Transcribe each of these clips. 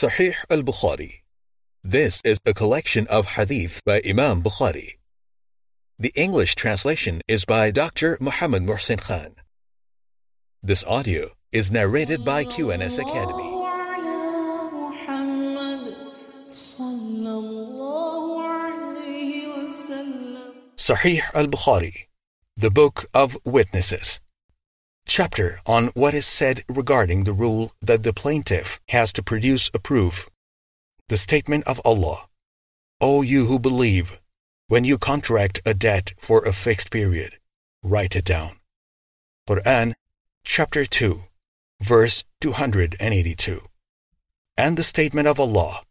Sahih al Bukhari. This is a collection of hadith by Imam Bukhari. The English translation is by Dr. Muhammad Muhsin Khan. This audio is narrated by QNS Academy. Sahih al Bukhari, the Book of Witnesses. Chapter on what is said regarding the rule that the plaintiff has to produce a proof. The statement of Allah O you who believe, when you contract a debt for a fixed period, write it down. Quran, chapter 2, verse 282. And the statement of Allah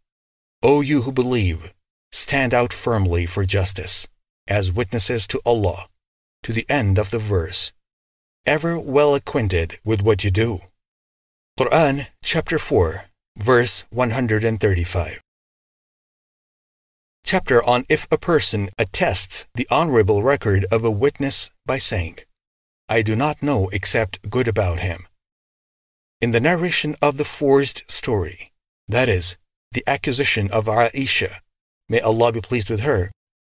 O you who believe, stand out firmly for justice, as witnesses to Allah, to the end of the verse ever well acquainted with what you do. Quran chapter 4, verse 135. Chapter on if a person attests the honorable record of a witness by saying, I do not know except good about him. In the narration of the forged story, that is, the accusation of Aisha, may Allah be pleased with her,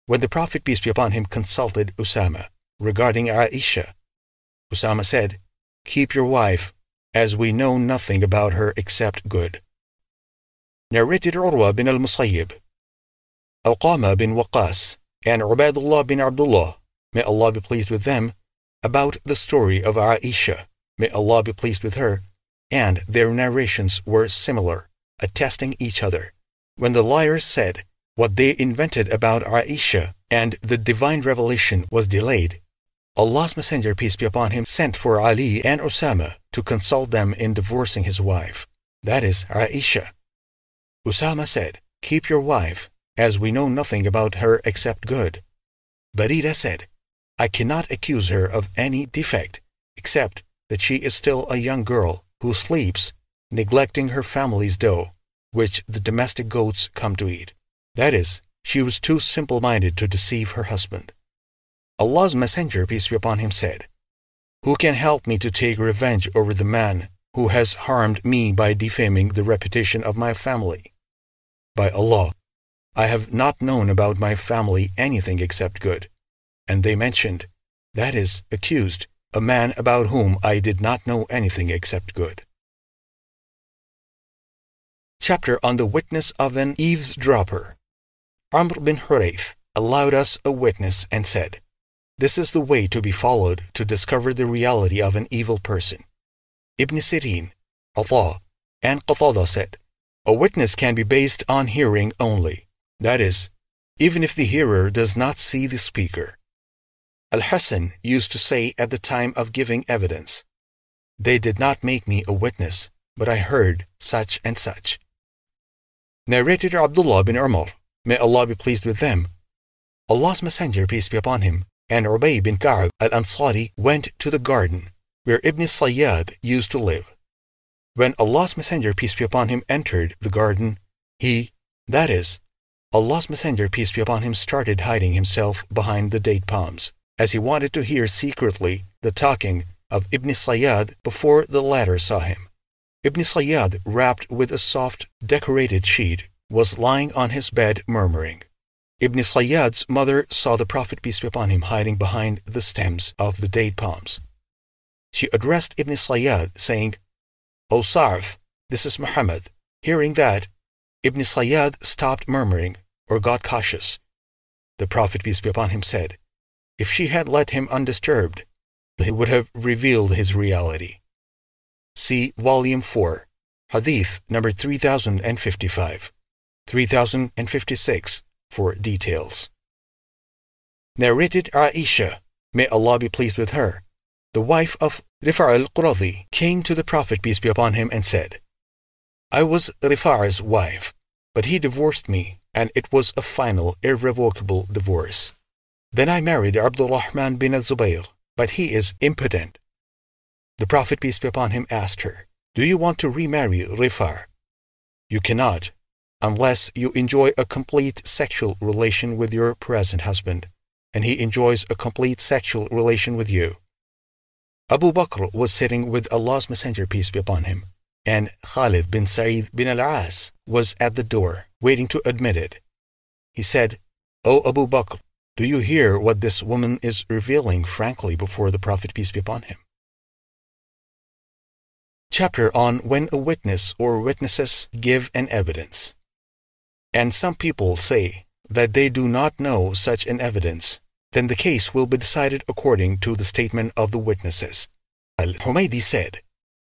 when the Prophet peace be upon him consulted Usama regarding Aisha, Usama said, Keep your wife, as we know nothing about her except good. Narrated Urwa bin al-Musayyib, Alqama bin Waqas, and Ubaidullah bin Abdullah, may Allah be pleased with them, about the story of Aisha, may Allah be pleased with her, and their narrations were similar, attesting each other. When the liars said what they invented about Aisha and the divine revelation was delayed, Allah's Messenger, peace be upon him, sent for Ali and Osama to consult them in divorcing his wife, that is, Aisha. Usama said, Keep your wife, as we know nothing about her except good. Barira said, I cannot accuse her of any defect, except that she is still a young girl who sleeps, neglecting her family's dough, which the domestic goats come to eat. That is, she was too simple minded to deceive her husband. Allah's Messenger, peace be upon him, said, Who can help me to take revenge over the man who has harmed me by defaming the reputation of my family? By Allah, I have not known about my family anything except good. And they mentioned, that is, accused, a man about whom I did not know anything except good. Chapter on the witness of an eavesdropper. Amr bin Hurayth allowed us a witness and said, this is the way to be followed to discover the reality of an evil person. Ibn Sirin, Atha, and Qatada said, A witness can be based on hearing only, that is, even if the hearer does not see the speaker. Al Hassan used to say at the time of giving evidence, They did not make me a witness, but I heard such and such. Narrated Abdullah bin Umar, may Allah be pleased with them. Allah's Messenger, peace be upon him, and Ubay bin Ka'b al-Ansari went to the garden where Ibn Sayyad used to live. When Allah's Messenger, peace be upon him, entered the garden, he, that is, Allah's Messenger, peace be upon him, started hiding himself behind the date palms, as he wanted to hear secretly the talking of Ibn Sayyad before the latter saw him. Ibn Sayyad, wrapped with a soft, decorated sheet, was lying on his bed murmuring. Ibn Sayyad's mother saw the Prophet, peace be upon him, hiding behind the stems of the date palms. She addressed Ibn Sayyad, saying, O Sarf, this is Muhammad. Hearing that, Ibn Sayyad stopped murmuring or got cautious. The Prophet, peace be upon him, said, If she had let him undisturbed, he would have revealed his reality. See Volume 4, Hadith number 3055, 3056, for details. Narrated Aisha, may Allah be pleased with her, the wife of Rifa'a al-Quradi, came to the Prophet, peace be upon him, and said, I was Rifa'a's wife, but he divorced me, and it was a final, irrevocable divorce. Then I married Abdurrahman bin Zubayr, but he is impotent. The Prophet, peace be upon him, asked her, Do you want to remarry Rifa'a? You cannot, unless you enjoy a complete sexual relation with your present husband, and he enjoys a complete sexual relation with you. Abu Bakr was sitting with Allah's Messenger, peace be upon him, and Khalid bin Sa'id bin al-As was at the door, waiting to admit it. He said, O Abu Bakr, do you hear what this woman is revealing frankly before the Prophet peace be upon him? Chapter on when a witness or witnesses give an evidence. And some people say that they do not know such an evidence, then the case will be decided according to the statement of the witnesses. Al-Humaydi said,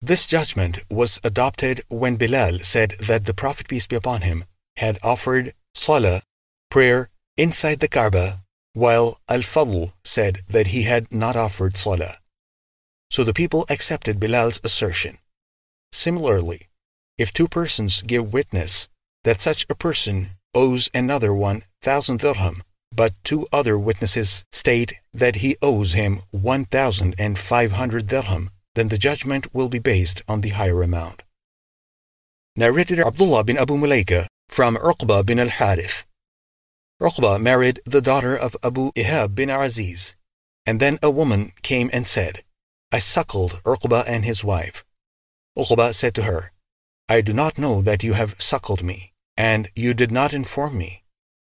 This judgment was adopted when Bilal said that the Prophet peace be upon him had offered salah, prayer, inside the Kaaba, while Al-Fadl said that he had not offered salah. So the people accepted Bilal's assertion. Similarly, if two persons give witness that such a person owes another one thousand dirham, but two other witnesses state that he owes him 1,500 dirham, then the judgment will be based on the higher amount. Narrated Abdullah bin Abu Mulaika from Uqba bin al-Harith. Uqba married the daughter of Abu Ihab bin Aziz, and then a woman came and said, I suckled Uqba and his wife. Uqba said to her, I do not know that you have suckled me, and you did not inform me.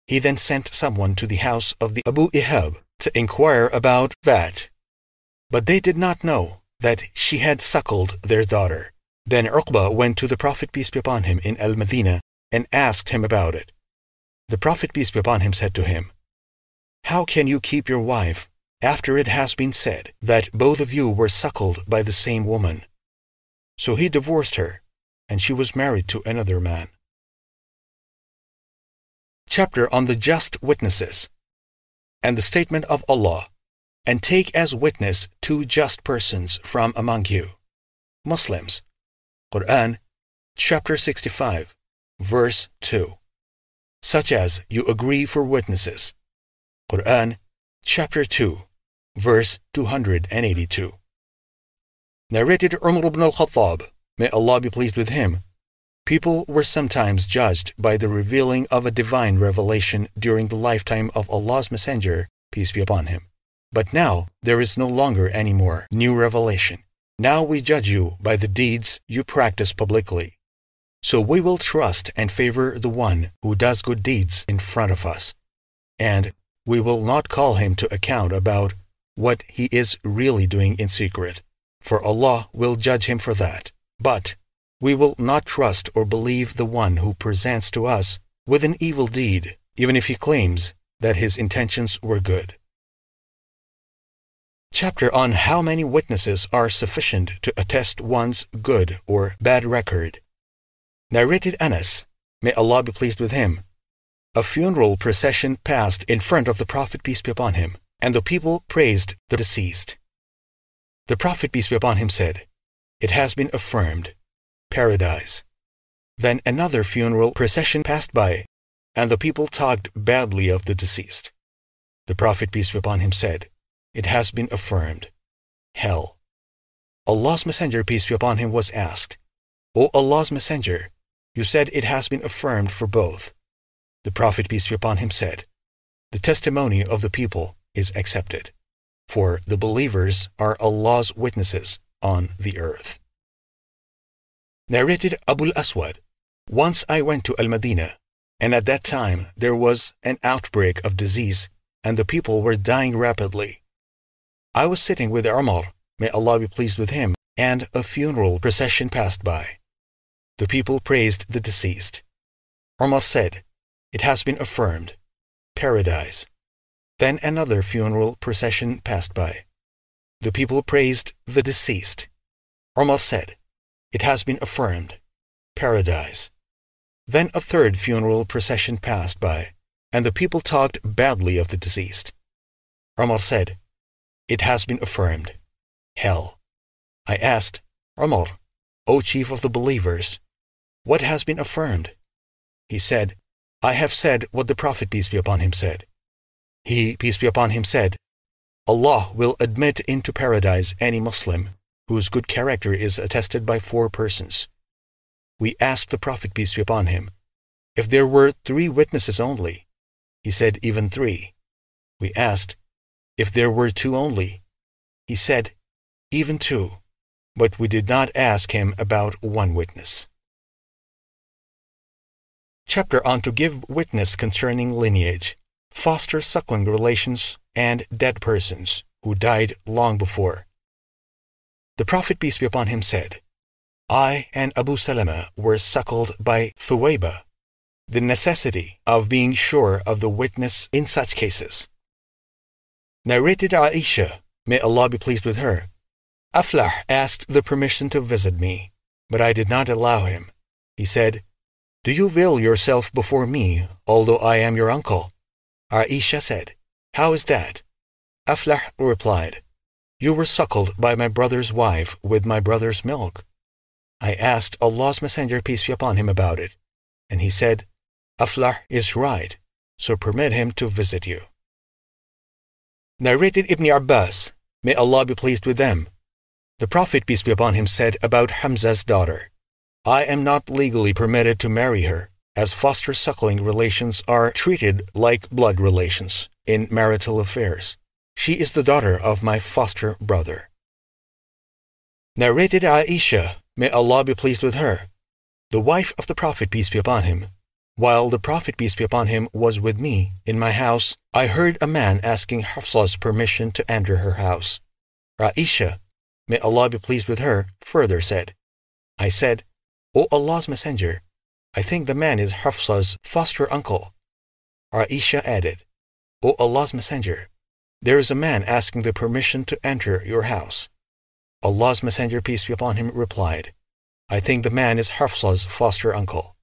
He then sent someone to the house of the Abu Ihab to inquire about that. But they did not know that she had suckled their daughter. Then Uqba went to the Prophet peace be upon him in Al-Madinah and asked him about it. The Prophet peace be upon him said to him, How can you keep your wife after it has been said that both of you were suckled by the same woman? So he divorced her, and she was married to another man chapter on the just witnesses and the statement of Allah, and take as witness two just persons from among you, Muslims. Quran, chapter 65, verse 2. Such as you agree for witnesses. Quran, chapter 2, verse 282. Narrated Umar ibn al-Khattab, may Allah be pleased with him, People were sometimes judged by the revealing of a divine revelation during the lifetime of Allah's Messenger, peace be upon him. But now there is no longer any more new revelation. Now we judge you by the deeds you practice publicly. So we will trust and favor the one who does good deeds in front of us. And we will not call him to account about what he is really doing in secret, for Allah will judge him for that. But we will not trust or believe the one who presents to us with an evil deed, even if he claims that his intentions were good. Chapter on how many witnesses are sufficient to attest one's good or bad record. Narrated Anas, may Allah be pleased with him. A funeral procession passed in front of the Prophet, peace be upon him, and the people praised the deceased. The Prophet, peace be upon him, said, It has been affirmed paradise. Then another funeral procession passed by, and the people talked badly of the deceased. The Prophet, peace be upon him, said, It has been affirmed. Hell. Allah's Messenger, peace be upon him, was asked, O Allah's Messenger, you said it has been affirmed for both. The Prophet, peace be upon him, said, The testimony of the people is accepted, for the believers are Allah's witnesses on the earth. Narrated Abu aswad Once I went to Al-Madinah, and at that time there was an outbreak of disease, and the people were dying rapidly. I was sitting with Umar, may Allah be pleased with him, and a funeral procession passed by. The people praised the deceased. Umar said, It has been affirmed. Paradise. Then another funeral procession passed by. The people praised the deceased. Umar said, it has been affirmed. Paradise. Then a third funeral procession passed by, and the people talked badly of the deceased. Umar said, It has been affirmed. Hell. I asked, Umar, O chief of the believers, what has been affirmed? He said, I have said what the Prophet, peace be upon him, said. He, peace be upon him, said, Allah will admit into paradise any Muslim whose good character is attested by four persons. We asked the Prophet, peace be upon him, if there were three witnesses only. He said, even three. We asked, if there were two only. He said, even two. but we did not ask him about one witness. Chapter on to give witness concerning lineage, foster suckling relations, and dead persons who died long before. The Prophet, peace be upon him, said, I and Abu Salama were suckled by Thuwayba, the necessity of being sure of the witness in such cases. Narrated Aisha, may Allah be pleased with her, Aflah asked the permission to visit me, but I did not allow him. He said, Do you veil yourself before me, although I am your uncle? Aisha said, How is that? Aflah replied, You were suckled by my brother's wife with my brother's milk. I asked Allah's Messenger, peace be upon him, about it, and he said, Aflah is right, so permit him to visit you. Narrated Ibn Abbas, may Allah be pleased with them. The Prophet, peace be upon him, said about Hamza's daughter, I am not legally permitted to marry her, as foster suckling relations are treated like blood relations in marital affairs. She is the daughter of my foster brother. Narrated Aisha, May Allah be pleased with her, the wife of the Prophet, peace be upon him. While the Prophet, peace be upon him, was with me in my house, I heard a man asking Hafsa's permission to enter her house. Aisha, may Allah be pleased with her, further said, I said, O Allah's Messenger, I think the man is Hafsa's foster uncle. Aisha added, O Allah's Messenger, there is a man asking the permission to enter your house. Allah's Messenger, peace be upon him, replied, I think the man is Hafsa's foster uncle.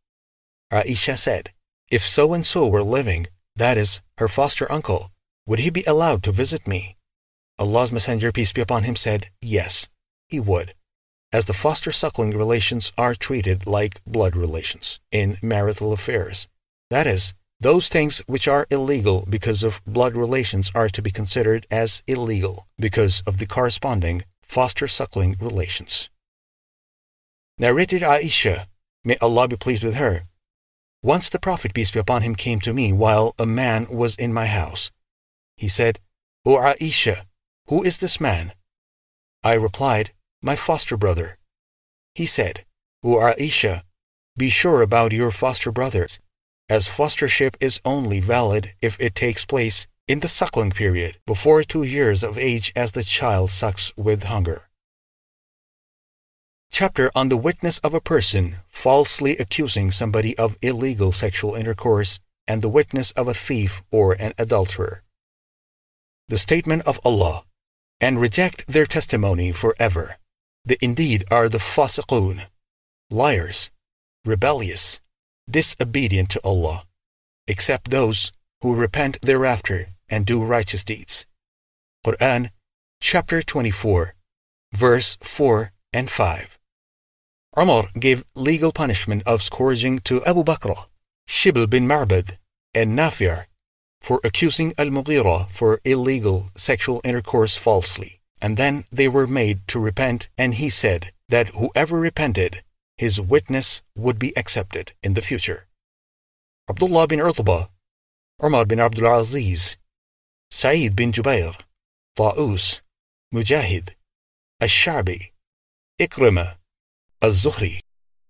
Aisha said, If so and so were living, that is, her foster uncle, would he be allowed to visit me? Allah's Messenger, peace be upon him, said, Yes, he would, as the foster suckling relations are treated like blood relations in marital affairs. That is, those things which are illegal because of blood relations are to be considered as illegal because of the corresponding foster suckling relations. Narrated Aisha, may Allah be pleased with her. Once the Prophet, peace be upon him, came to me while a man was in my house. He said, O Aisha, who is this man? I replied, My foster brother. He said, O Aisha, be sure about your foster brothers, as fostership is only valid if it takes place in the suckling period, before two years of age as the child sucks with hunger. Chapter on the witness of a person falsely accusing somebody of illegal sexual intercourse and the witness of a thief or an adulterer. The statement of Allah, and reject their testimony forever. They indeed are the fasiqun, liars, rebellious, disobedient to Allah, except those who repent thereafter and do righteous deeds. Quran chapter 24, verse 4 and 5. Umar gave legal punishment of scourging to Abu Bakr, Shibl bin Ma'bad, and Nafir for accusing Al-Mughira for illegal sexual intercourse falsely. And then they were made to repent, and he said that whoever repented, his witness would be accepted in the future. Abdullah bin Utbah, Umar bin Abdul Aziz, Sa'id bin Jubair, Ta'us, Mujahid, Ash-Sha'bi, Ikrimah, Al-Zuhri,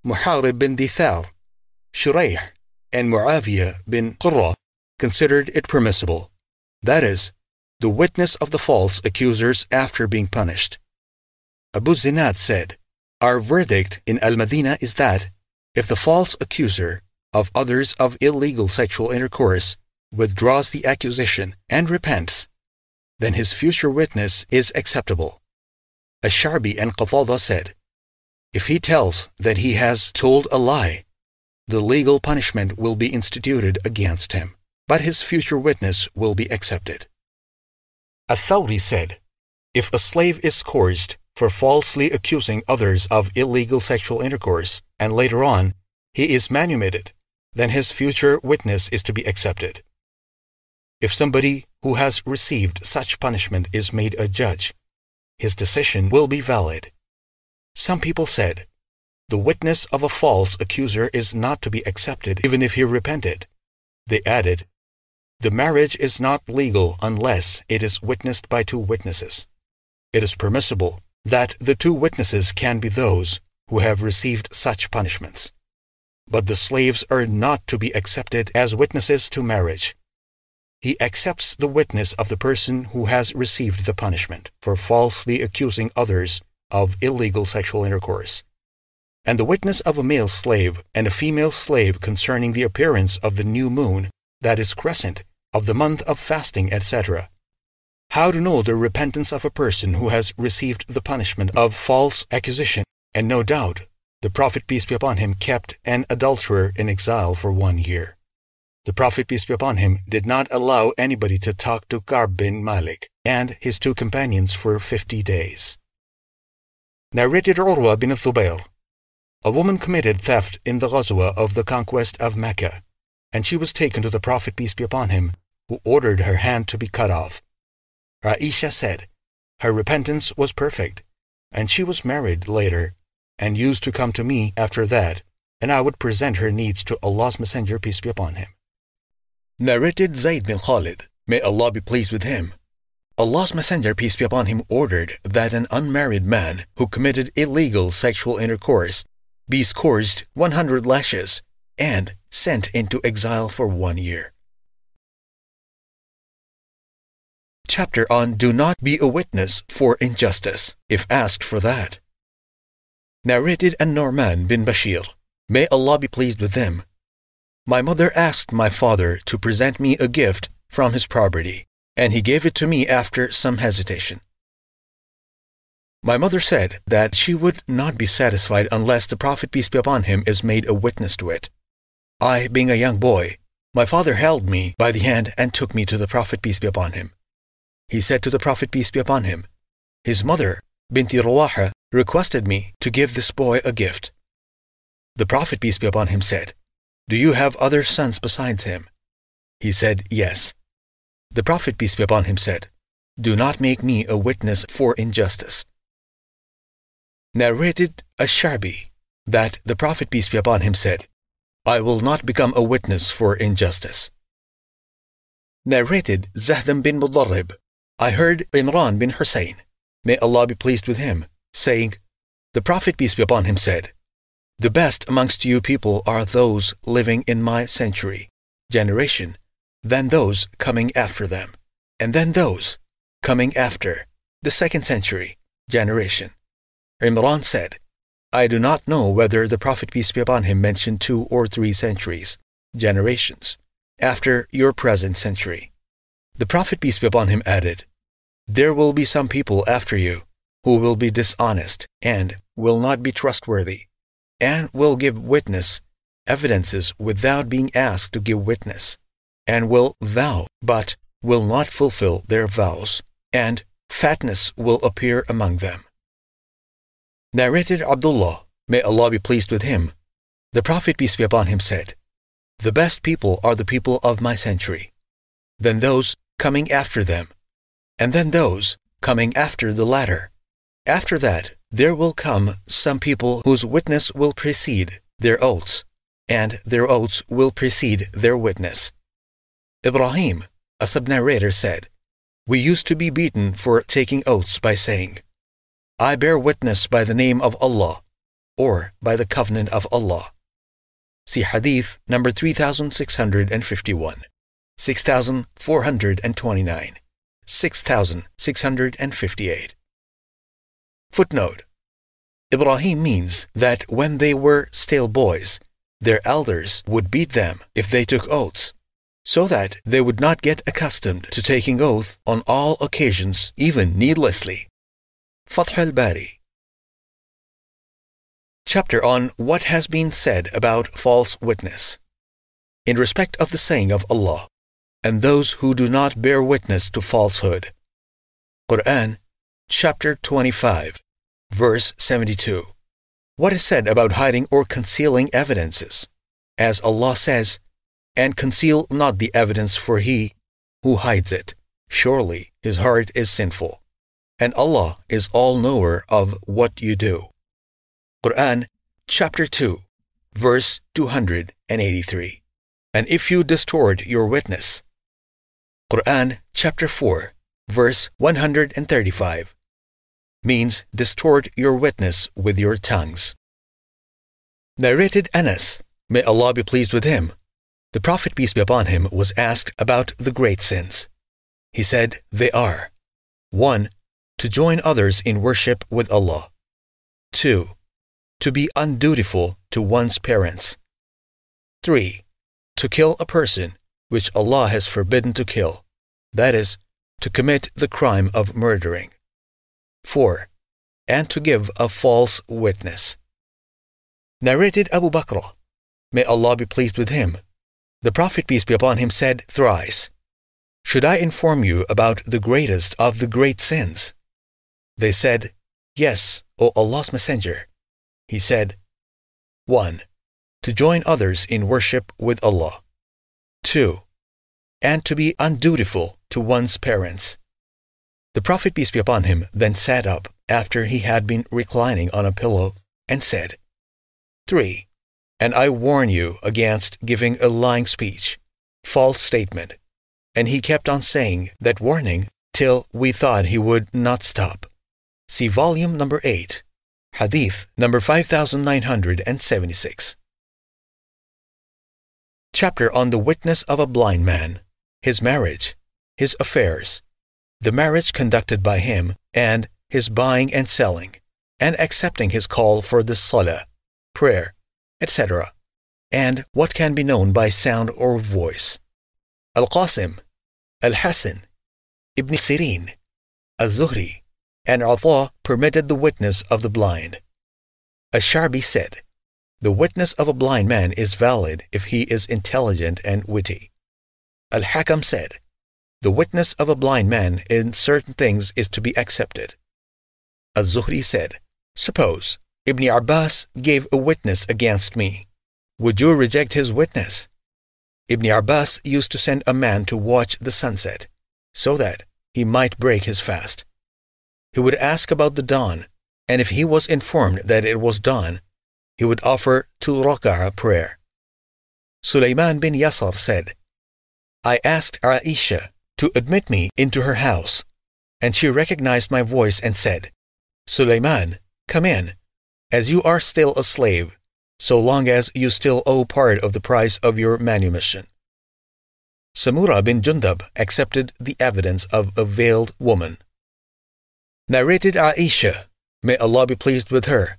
Muharib bin Dithar, Shuraih, and Muawiyah bin Qurra considered it permissible, that is, the witness of the false accusers after being punished. Abu Zinad said, our verdict in Al Madinah is that if the false accuser of others of illegal sexual intercourse withdraws the accusation and repents, then his future witness is acceptable. Ash-Sha'bi and Qatada said, If he tells that he has told a lie, the legal punishment will be instituted against him, but his future witness will be accepted. Ath-Thawri said, If a slave is scourged for falsely accusing others of illegal sexual intercourse, and later on he is manumitted, then his future witness is to be accepted. If somebody who has received such punishment is made a judge, his decision will be valid. Some people said, the witness of a false accuser is not to be accepted even if he repented. They added, the marriage is not legal unless it is witnessed by two witnesses. It is permissible that the two witnesses can be those who have received such punishments. But the slaves are not to be accepted as witnesses to marriage. He accepts the witness of the person who has received the punishment for falsely accusing others of illegal sexual intercourse, and the witness of a male slave and a female slave concerning the appearance of the new moon, that is crescent, of the month of fasting, etc. How to know the repentance of a person who has received the punishment of false accusation, and no doubt the Prophet, peace be upon him, kept an adulterer in exile for one year. The Prophet, peace be upon him, did not allow anybody to talk to Ka'b bin Malik and his two companions for fifty days. Narrated Urwa bin Zubayr. A woman committed theft in the Ghazwa of the conquest of Mecca, and she was taken to the Prophet, peace be upon him, who ordered her hand to be cut off. Aisha said, Her repentance was perfect, and she was married later and used to come to me after that, and I would present her needs to Allah's Messenger, peace be upon him. Narrated Zayd bin Khalid, may Allah be pleased with him. Allah's Messenger, peace be upon him, ordered that an unmarried man who committed illegal sexual intercourse be scourged 100 lashes and sent into exile for one year. Chapter on Do Not Be a Witness for Injustice, if asked for that narrated An-Nu'man bin Bashir. May Allah be pleased with them. My mother asked my father to present me a gift from his property, and he gave it to me after some hesitation. My mother said that she would not be satisfied unless the Prophet, peace be upon him, is made a witness to it. I, being a young boy, my father held me by the hand and took me to the Prophet, peace be upon him. He said to the Prophet, peace be upon him, His mother, Binti Rawaha, requested me to give this boy a gift. The Prophet, peace be upon him, said, Do you have other sons besides him? He said, Yes. The Prophet, peace be upon him, said, Do not make me a witness for injustice. Narrated Ash-Sha'bi that the Prophet, peace be upon him, said, I will not become a witness for injustice. Narrated Zahdam bin Mudarrib, I heard Imran bin Hussein, may Allah be pleased with him, saying, The Prophet, peace be upon him, said, The best amongst you people are those living in my century, generation, then those coming after them, and then those coming after the second century, generation. Imran said, I do not know whether the Prophet, peace be upon him, mentioned two or three centuries, generations, after your present century. The Prophet, peace be upon him, added, There will be some people after you who will be dishonest and will not be trustworthy, and will give witness, evidences without being asked to give witness, and will vow but will not fulfill their vows, and fatness will appear among them. Narrated Abdullah, may Allah be pleased with him, the Prophet, peace be upon him, said, The best people are the people of my century, then those coming after them, and then those coming after the latter after that, there will come some people whose witness will precede their oaths, and their oaths will precede their witness. Ibrahim, a sub-narrator, said, We used to be beaten for taking oaths by saying, I bear witness by the name of Allah, or by the covenant of Allah. See Hadith number 3651, 6429, 6658. Footnote Ibrahim means that when they were still boys, their elders would beat them if they took oaths, so that they would not get accustomed to taking oath on all occasions, even needlessly. Fath al-Bari Chapter on what has been said about false witness. In respect of the saying of Allah, and those who do not bear witness to falsehood. Quran, chapter 25, verse 72. What is said about hiding or concealing evidences? As Allah says, And conceal not the evidence for he who hides it. Surely his heart is sinful. And Allah is all knower of what you do. Quran chapter 2, verse 283. And if you distort your witness. Quran chapter 4, verse 135. means distort your witness with your tongues. Narrated Anas, may Allah be pleased with him, the Prophet, peace be upon him, was asked about the great sins. He said, They are 1. To join others in worship with Allah. 2. To be undutiful to one's parents. 3. To kill a person which Allah has forbidden to kill, that is, to commit the crime of murdering. 4. And to give a false witness. Narrated Abu Bakr, may Allah be pleased with him, the Prophet, peace be upon him, said thrice, Should I inform you about the greatest of the great sins? They said, Yes, O Allah's Messenger. He said, 1. To join others in worship with Allah. 2. And to be undutiful to one's parents. The Prophet, peace be upon him, then sat up after he had been reclining on a pillow and said, 3 and I warn you against giving a lying speech, false statement. And he kept on saying that warning till we thought he would not stop. See volume number 8, Hadith number 5976. Chapter on the witness of a blind man, his marriage, his affairs, the marriage conducted by him, and his buying and selling, and accepting his call for the salah, prayer, etc., and what can be known by sound or voice. Al-Qasim, Al-Hasan, Ibn Sirin, Al-Zuhri, and Atha permitted the witness of the blind. Ash-Sha'bi said, The witness of a blind man is valid if he is intelligent and witty. Al-Hakam said, The witness of a blind man in certain things is to be accepted. Al-Zuhri said, Suppose Ibn Abbas gave a witness against me. Would you reject his witness? Ibn Abbas used to send a man to watch the sunset, so that he might break his fast. He would ask about the dawn, and if he was informed that it was dawn, he would offer two rak'ah prayer. Sulaiman bin Yasar said, I asked Aisha to admit me into her house, and she recognized my voice and said, Sulaiman, come in as you are still a slave, so long as you still owe part of the price of your manumission. Samura bin Jundab accepted the evidence of a veiled woman. Narrated Aisha, may Allah be pleased with her.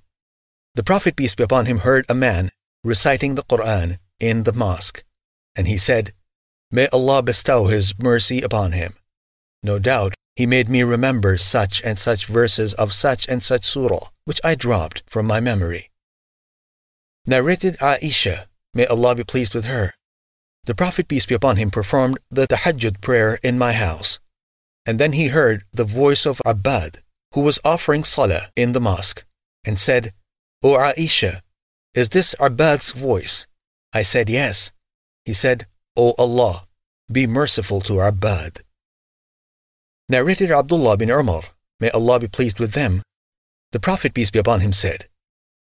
The Prophet, peace be upon him, heard a man reciting the Quran in the mosque, and he said, May Allah bestow His mercy upon him. No doubt he made me remember such and such verses of such and such surah, which I dropped from my memory. Narrated Aisha, may Allah be pleased with her. The Prophet, peace be upon him, performed the tahajjud prayer in my house. And then he heard the voice of Abbad, who was offering salah in the mosque, and said, O Aisha, is this Abbad's voice? I said, Yes. He said, O Allah, be merciful to Abbad. Narrated Abdullah bin Umar, may Allah be pleased with them, the Prophet, peace be upon him, said,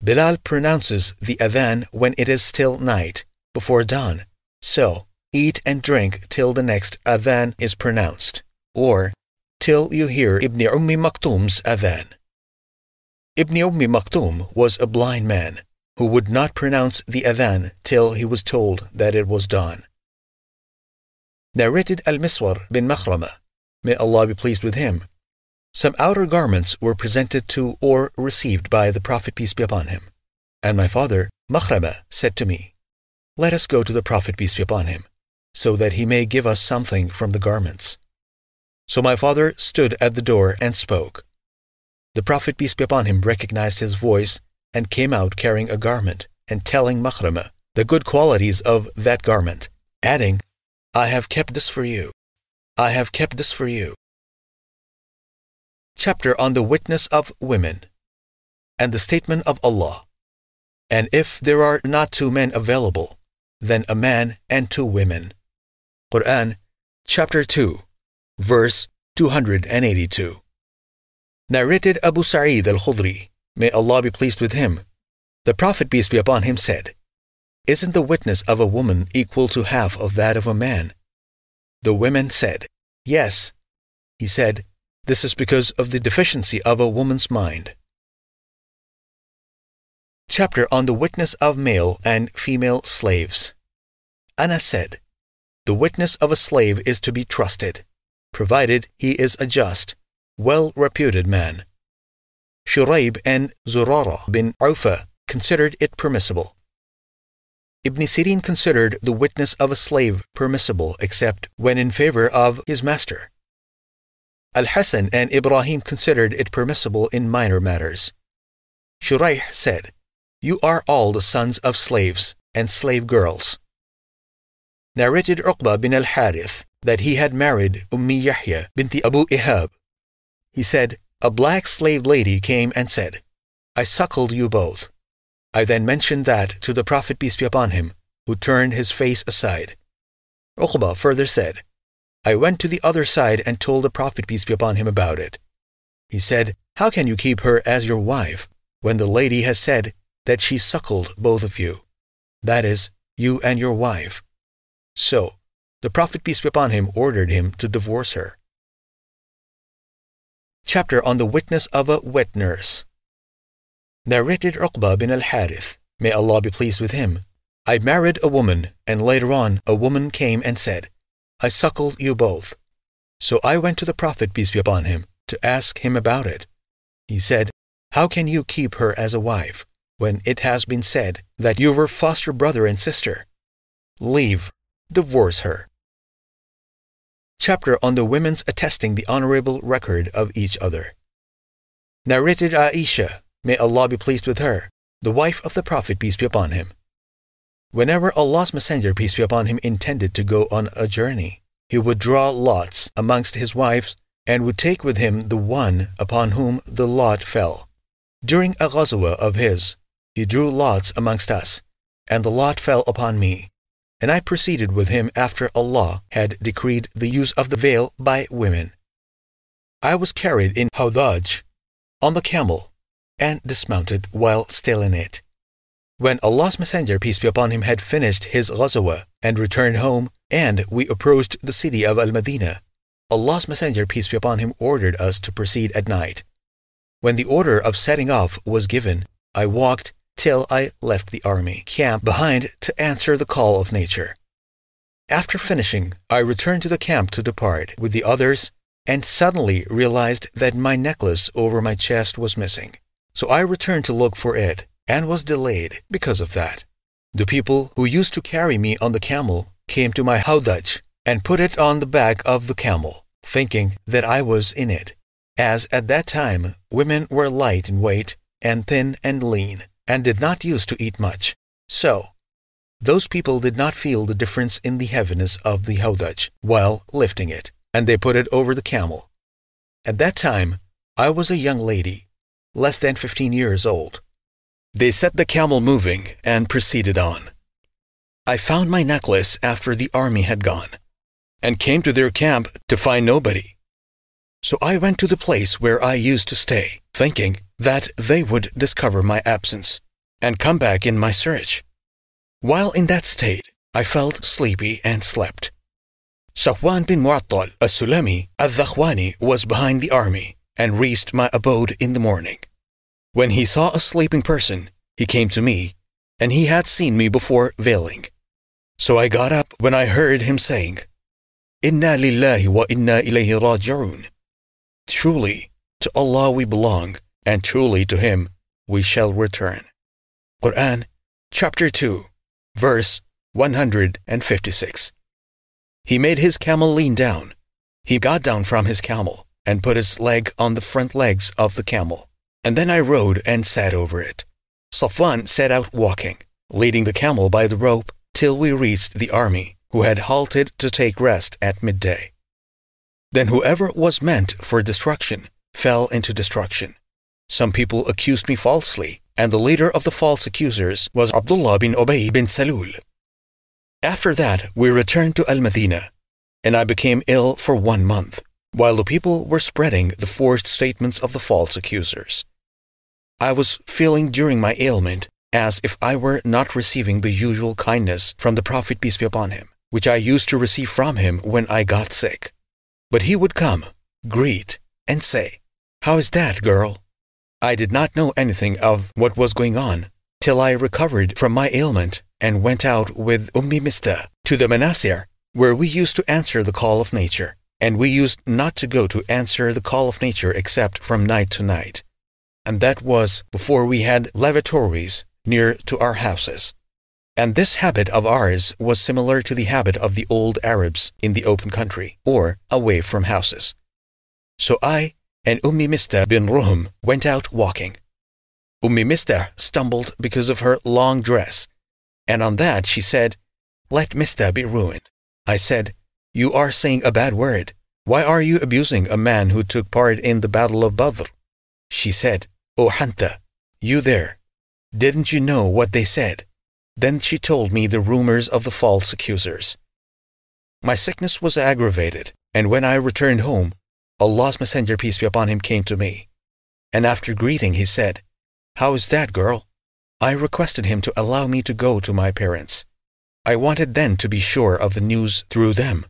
Bilal pronounces the adhan when it is still night, before dawn. So, eat and drink till the next adhan is pronounced, or till you hear Ibn Ummi Maktum's adhan. Ibn Ummi Maktum was a blind man who would not pronounce the adhan till he was told that it was dawn. Narrated Al-Miswar bin Makhrama May Allah be pleased with him. Some outer garments were presented to or received by the Prophet, peace be upon him. And my father, Makhrama, said to me, Let us go to the Prophet, peace be upon him, so that he may give us something from the garments. So my father stood at the door and spoke. The Prophet, peace be upon him, recognized his voice and came out carrying a garment and telling Makhrama the good qualities of that garment, adding, I have kept this for you. I have kept this for you. Chapter on the witness of women and the statement of Allah. And if there are not two men available, then a man and two women. Quran, chapter 2, verse 282. Narrated Abu Sa'id al Khudri, may Allah be pleased with him. The Prophet, peace be upon him, said, Isn't the witness of a woman equal to half of that of a man? The women said, Yes. He said, This is because of the deficiency of a woman's mind. Chapter on the witness of male and female slaves. Anas said, The witness of a slave is to be trusted, provided he is a just, well reputed man. Shuraih and Zurara bin Awfa considered it permissible. Ibn Sirin considered the witness of a slave permissible except when in favor of his master. Al Hasan and Ibrahim considered it permissible in minor matters. Shuraih said, You are all the sons of slaves and slave girls. Narrated Uqba bin al Harith that he had married Ummi Yahya binti Abu Ihab. He said, A black slave lady came and said, I suckled you both. I then mentioned that to the Prophet peace be upon him, who turned his face aside. Uqba further said, I went to the other side and told the Prophet peace be upon him about it. He said, How can you keep her as your wife when the lady has said that she suckled both of you? That is, you and your wife. So, the Prophet peace be upon him ordered him to divorce her. Chapter on the witness of a wet nurse. Narrated Uqba bin al-Harith, may Allah be pleased with him, I married a woman, and later on a woman came and said, I suckled you both. So I went to the Prophet, peace be upon him, to ask him about it. He said, How can you keep her as a wife, when it has been said that you were foster brother and sister? Leave, divorce her. Chapter on the women's attesting the honorable record of each other. Narrated Aisha, may Allah be pleased with her, the wife of the Prophet, peace be upon him. Whenever Allah's Messenger, peace be upon him, intended to go on a journey, he would draw lots amongst his wives and would take with him the one upon whom the lot fell. During a ghazwa of his, he drew lots amongst us, and the lot fell upon me. And I proceeded with him after Allah had decreed the use of the veil by women. I was carried in Hawdaj on the camel and dismounted while still in it. When Allah's Messenger, peace be upon him, had finished his ghazwa and returned home, and we approached the city of Al Madinah, Allah's Messenger, peace be upon him, ordered us to proceed at night. When the order of setting off was given, I walked till I left the army camp behind to answer the call of nature. After finishing, I returned to the camp to depart with the others and suddenly realized that my necklace over my chest was missing. So I returned to look for it and was delayed because of that. The people who used to carry me on the camel came to my howdaj and put it on the back of the camel, thinking that I was in it, as at that time women were light in weight and thin and lean, and did not use to eat much. So, those people did not feel the difference in the heaviness of the howdaj while lifting it, and they put it over the camel. At that time, I was a young lady, less than fifteen years old. They set the camel moving and proceeded on. I found my necklace after the army had gone, and came to their camp to find nobody. So I went to the place where I used to stay, thinking that they would discover my absence and come back in my search. While in that state, I felt sleepy and slept. Safwan bin Mu'attal as-Sulami al-Dhakhwani was behind the army and reached my abode in the morning. When he saw a sleeping person, he came to me, and he had seen me before veiling. So I got up when I heard him saying, Inna lillahi wa inna ilayhi raji'un. Truly, to Allah we belong, and truly to Him we shall return. Quran, chapter 2, verse 156. He made his camel lean down. He got down from his camel and put his leg on the front legs of the camel. And then I rode and sat over it. Safwan set out walking, leading the camel by the rope till we reached the army, who had halted to take rest at midday. Then whoever was meant for destruction fell into destruction. Some people accused me falsely, and the leader of the false accusers was Abdullah bin Ubay bin Salul. After that, we returned to Al Madinah, and I became ill for one month, while the people were spreading the forged statements of the false accusers. I was feeling during my ailment as if I were not receiving the usual kindness from the Prophet, peace be upon him, which I used to receive from him when I got sick. But he would come, greet, and say, How is that, girl? I did not know anything of what was going on till I recovered from my ailment and went out with Ummi Mista to the Manasir, where we used to answer the call of nature. And we used not to go to answer the call of nature except from night to night. And that was before we had lavatories near to our houses. And this habit of ours was similar to the habit of the old Arabs in the open country or away from houses. So I and Ummi Mista bin Ruhum went out walking. Ummi Mista stumbled because of her long dress, and on that she said, Let Mista be ruined. I said, You are saying a bad word. Why are you abusing a man who took part in the Battle of Badr? She said, O Hanta, you there, didn't you know what they said? Then she told me the rumors of the false accusers. My sickness was aggravated, and when I returned home, Allah's Messenger, peace be upon him, came to me. And after greeting, he said, How is that, girl? I requested him to allow me to go to my parents. I wanted then to be sure of the news through them.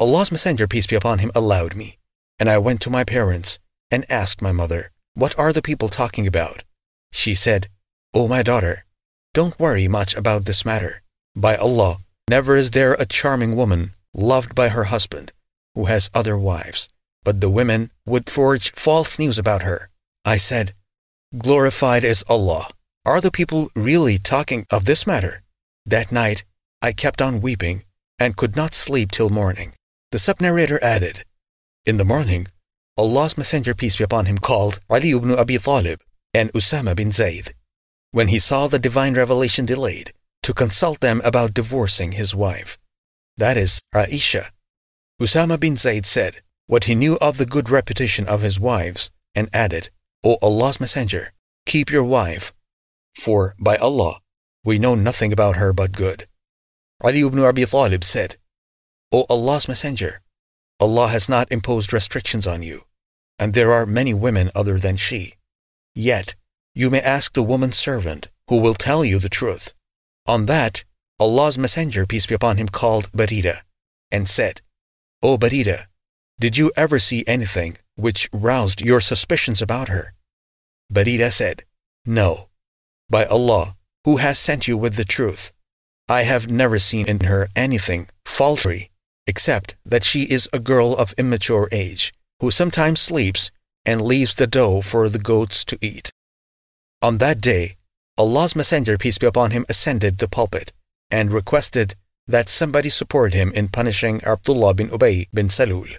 Allah's Messenger, peace be upon him, allowed me, and I went to my parents and asked my mother, What are the people talking about? She said, O my daughter, don't worry much about this matter. By Allah, never is there a charming woman loved by her husband who has other wives, but the women would forge false news about her. I said, Glorified is Allah. Are the people really talking of this matter? That night, I kept on weeping and could not sleep till morning. The sub-narrator added, In the morning, Allah's Messenger, peace be upon him, called Ali ibn Abi Talib and Usama bin Zayd. When he saw the divine revelation delayed, to consult them about divorcing his wife. That is, Aisha. Usama bin Zayd said what he knew of the good reputation of his wives and added, O Allah's Messenger, keep your wife, for by Allah, we know nothing about her but good. Ali ibn Abi Talib said, O Allah's Messenger, Allah has not imposed restrictions on you, and there are many women other than she. Yet, you may ask the woman servant, who will tell you the truth. On that, Allah's Messenger, peace be upon him, called Barira, and said, O Barira, did you ever see anything which roused your suspicions about her? Barira said, No. By Allah, who has sent you with the truth, I have never seen in her anything faulty, except that she is a girl of immature age, who sometimes sleeps and leaves the dough for the goats to eat. On that day, Allah's Messenger, peace be upon him, ascended the pulpit and requested that somebody support him in punishing Abdullah bin Ubay bin Salul.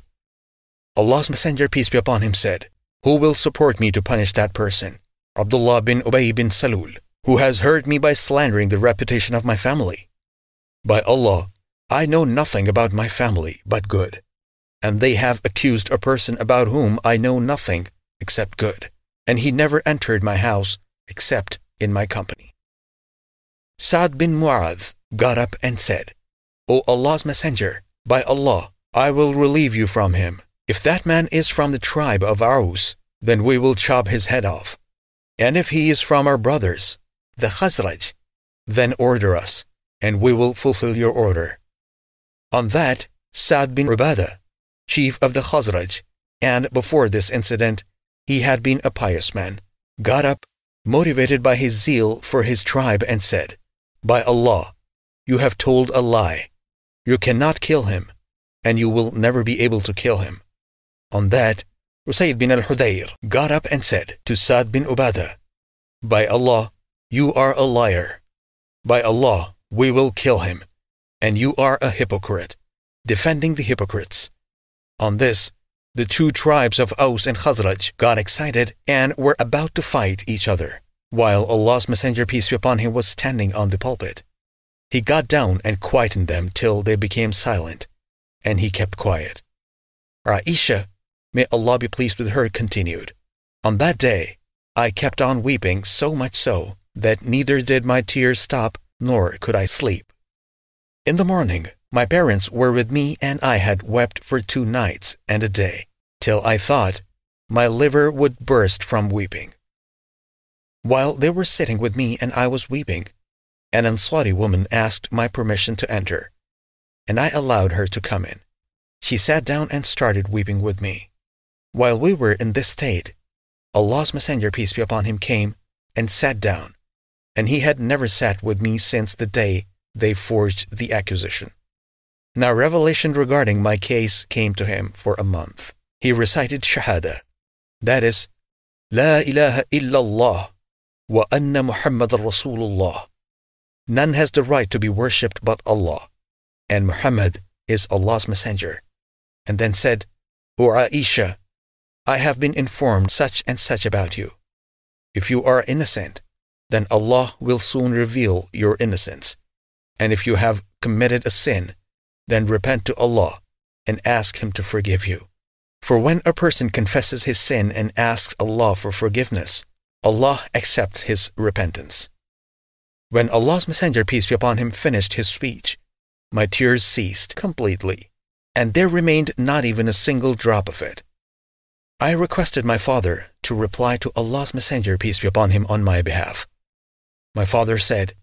Allah's Messenger, peace be upon him, said, Who will support me to punish that person? Abdullah bin Ubay bin Salul who has hurt me by slandering the reputation of my family. By Allah, I know nothing about my family but good, and they have accused a person about whom I know nothing except good, and he never entered my house except in my company. Sa'd bin Mu'adh got up and said, O Allah's Messenger, by Allah, I will relieve you from him. If that man is from the tribe of Aus, then we will chop his head off. And if he is from our brothers, the Khazraj, then order us, and we will fulfill your order. On that, Sa'd bin Ubadah, chief of the Khazraj, and before this incident, he had been a pious man, got up, motivated by his zeal for his tribe, and said, By Allah, you have told a lie. You cannot kill him, and you will never be able to kill him. On that, Usayd bin al-Hudayr got up and said to Sa'd bin Ubadah, By Allah, you are a liar. By Allah, we will kill him. And you are a hypocrite, defending the hypocrites. On this, the two tribes of Aus and Khazraj got excited and were about to fight each other, while Allah's Messenger, peace be upon him, was standing on the pulpit. He got down and quietened them till they became silent, and he kept quiet. Aisha, may Allah be pleased with her, continued, On that day, I kept on weeping so much so that neither did my tears stop nor could I sleep. In the morning, my parents were with me and I had wept for two nights and a day, till I thought my liver would burst from weeping. While they were sitting with me and I was weeping, an Ansari woman asked my permission to enter, and I allowed her to come in. She sat down and started weeping with me. While we were in this state, Allah's Messenger, peace be upon him, came and sat down, and he had never sat with me since the day they forged the accusation. Now revelation regarding my case came to him for a month. He recited Shahada, that is, La ilaha illallah wa anna Muhammad Rasulullah. None has the right to be worshipped but Allah, and Muhammad is Allah's messenger. And then said, O Aisha, I have been informed such and such about you. If you are innocent, then Allah will soon reveal your innocence. And if you have committed a sin, then repent to Allah and ask Him to forgive you. For when a person confesses his sin and asks Allah for forgiveness, Allah accepts his repentance. When Allah's Messenger, peace be upon him, finished his speech, my tears ceased completely, and there remained not even a single drop of it. I requested my father to reply to Allah's Messenger, peace be upon him, on my behalf. My father said,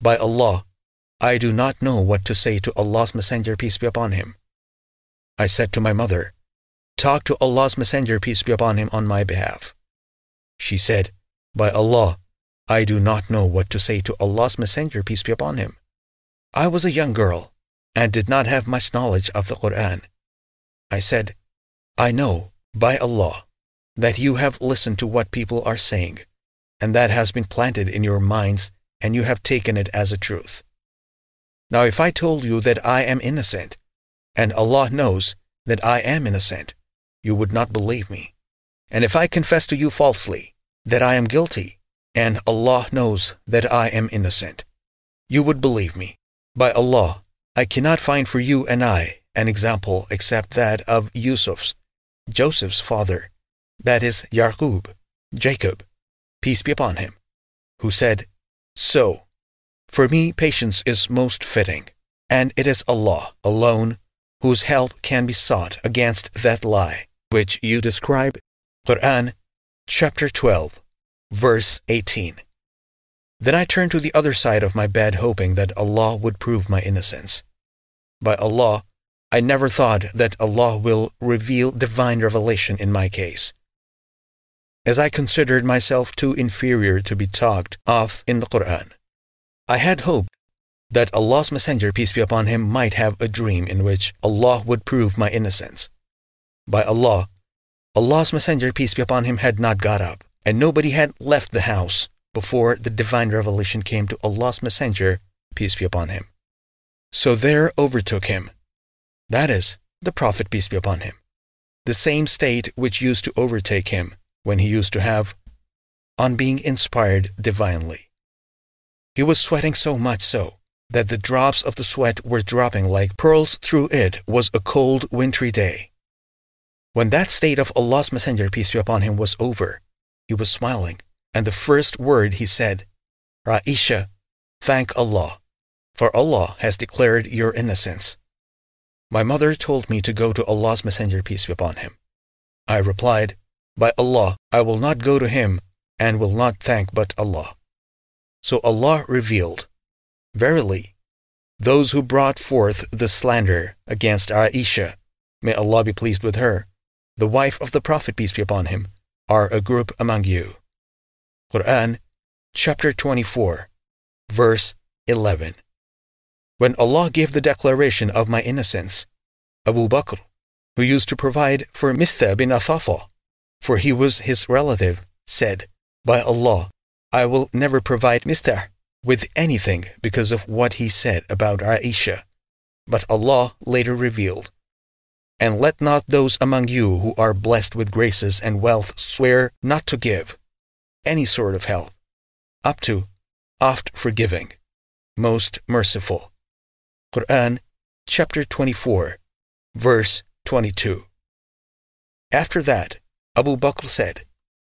By Allah, I do not know what to say to Allah's Messenger, peace be upon him. I said to my mother, Talk to Allah's Messenger, peace be upon him, on my behalf. She said, By Allah, I do not know what to say to Allah's Messenger, peace be upon him. I was a young girl and did not have much knowledge of the Quran. I said, I know, by Allah, that you have listened to what people are saying, and that has been planted in your minds, and you have taken it as a truth. Now, if I told you that I am innocent, and Allah knows that I am innocent, you would not believe me. And if I confess to you falsely that I am guilty, and Allah knows that I am innocent, you would believe me. By Allah, I cannot find for you and I an example except that of Yusuf's, Joseph's father, that is Yaqub, Jacob, peace be upon him, who said, So, for me patience is most fitting, and it is Allah alone whose help can be sought against that lie which you describe. Quran chapter 12, verse 18. Then I turned to the other side of my bed hoping that Allah would prove my innocence. By Allah, I never thought that Allah will reveal divine revelation in my case. As I considered myself too inferior to be talked of in the Quran, I had hoped that Allah's Messenger, peace be upon him, might have a dream in which Allah would prove my innocence. By Allah, Allah's Messenger, peace be upon him, had not got up, and nobody had left the house before the divine revelation came to Allah's Messenger, peace be upon him. So there overtook him, that is, the Prophet, peace be upon him, the same state which used to overtake him when he used to have, on being inspired divinely. He was sweating so much so that the drops of the sweat were dropping like pearls through it was a cold wintry day. When that state of Allah's Messenger, peace be upon him, was over, he was smiling, and the first word he said, Ra'isha, thank Allah, for Allah has declared your innocence. My mother told me to go to Allah's Messenger, peace be upon him. I replied, By Allah, I will not go to him and will not thank but Allah. So Allah revealed, Verily, those who brought forth the slander against Aisha, may Allah be pleased with her, the wife of the Prophet, peace be upon him, are a group among you. Quran, chapter 24, verse 11. When Allah gave the declaration of my innocence, Abu Bakr, who used to provide for Mistha bin Athafa, for he was his relative, said, By Allah, I will never provide Mistah with anything because of what he said about Aisha. But Allah later revealed, and let not those among you who are blessed with graces and wealth swear not to give any sort of help, up to oft forgiving, most merciful. Quran chapter 24, verse 22. After that, Abu Bakr said,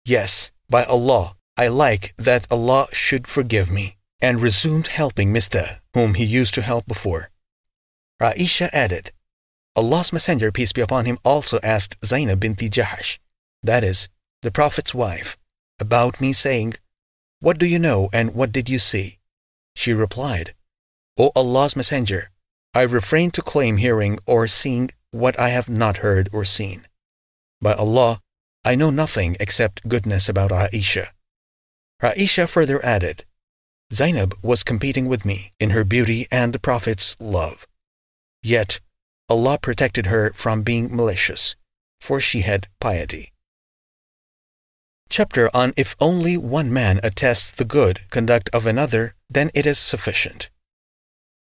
Yes, by Allah, I like that Allah should forgive me, and resumed helping Mistah, whom he used to help before. Aisha added, Allah's Messenger, peace be upon him, also asked Zainab binti Jahash, that is, the Prophet's wife, about me, saying, What do you know and what did you see? She replied, O Allah's Messenger, I refrain to claim hearing or seeing what I have not heard or seen. By Allah, I know nothing except goodness about Aisha. Aisha further added, Zainab was competing with me in her beauty and the Prophet's love. Yet, Allah protected her from being malicious, for she had piety. Chapter on If only one man attests the good conduct of another, then it is sufficient.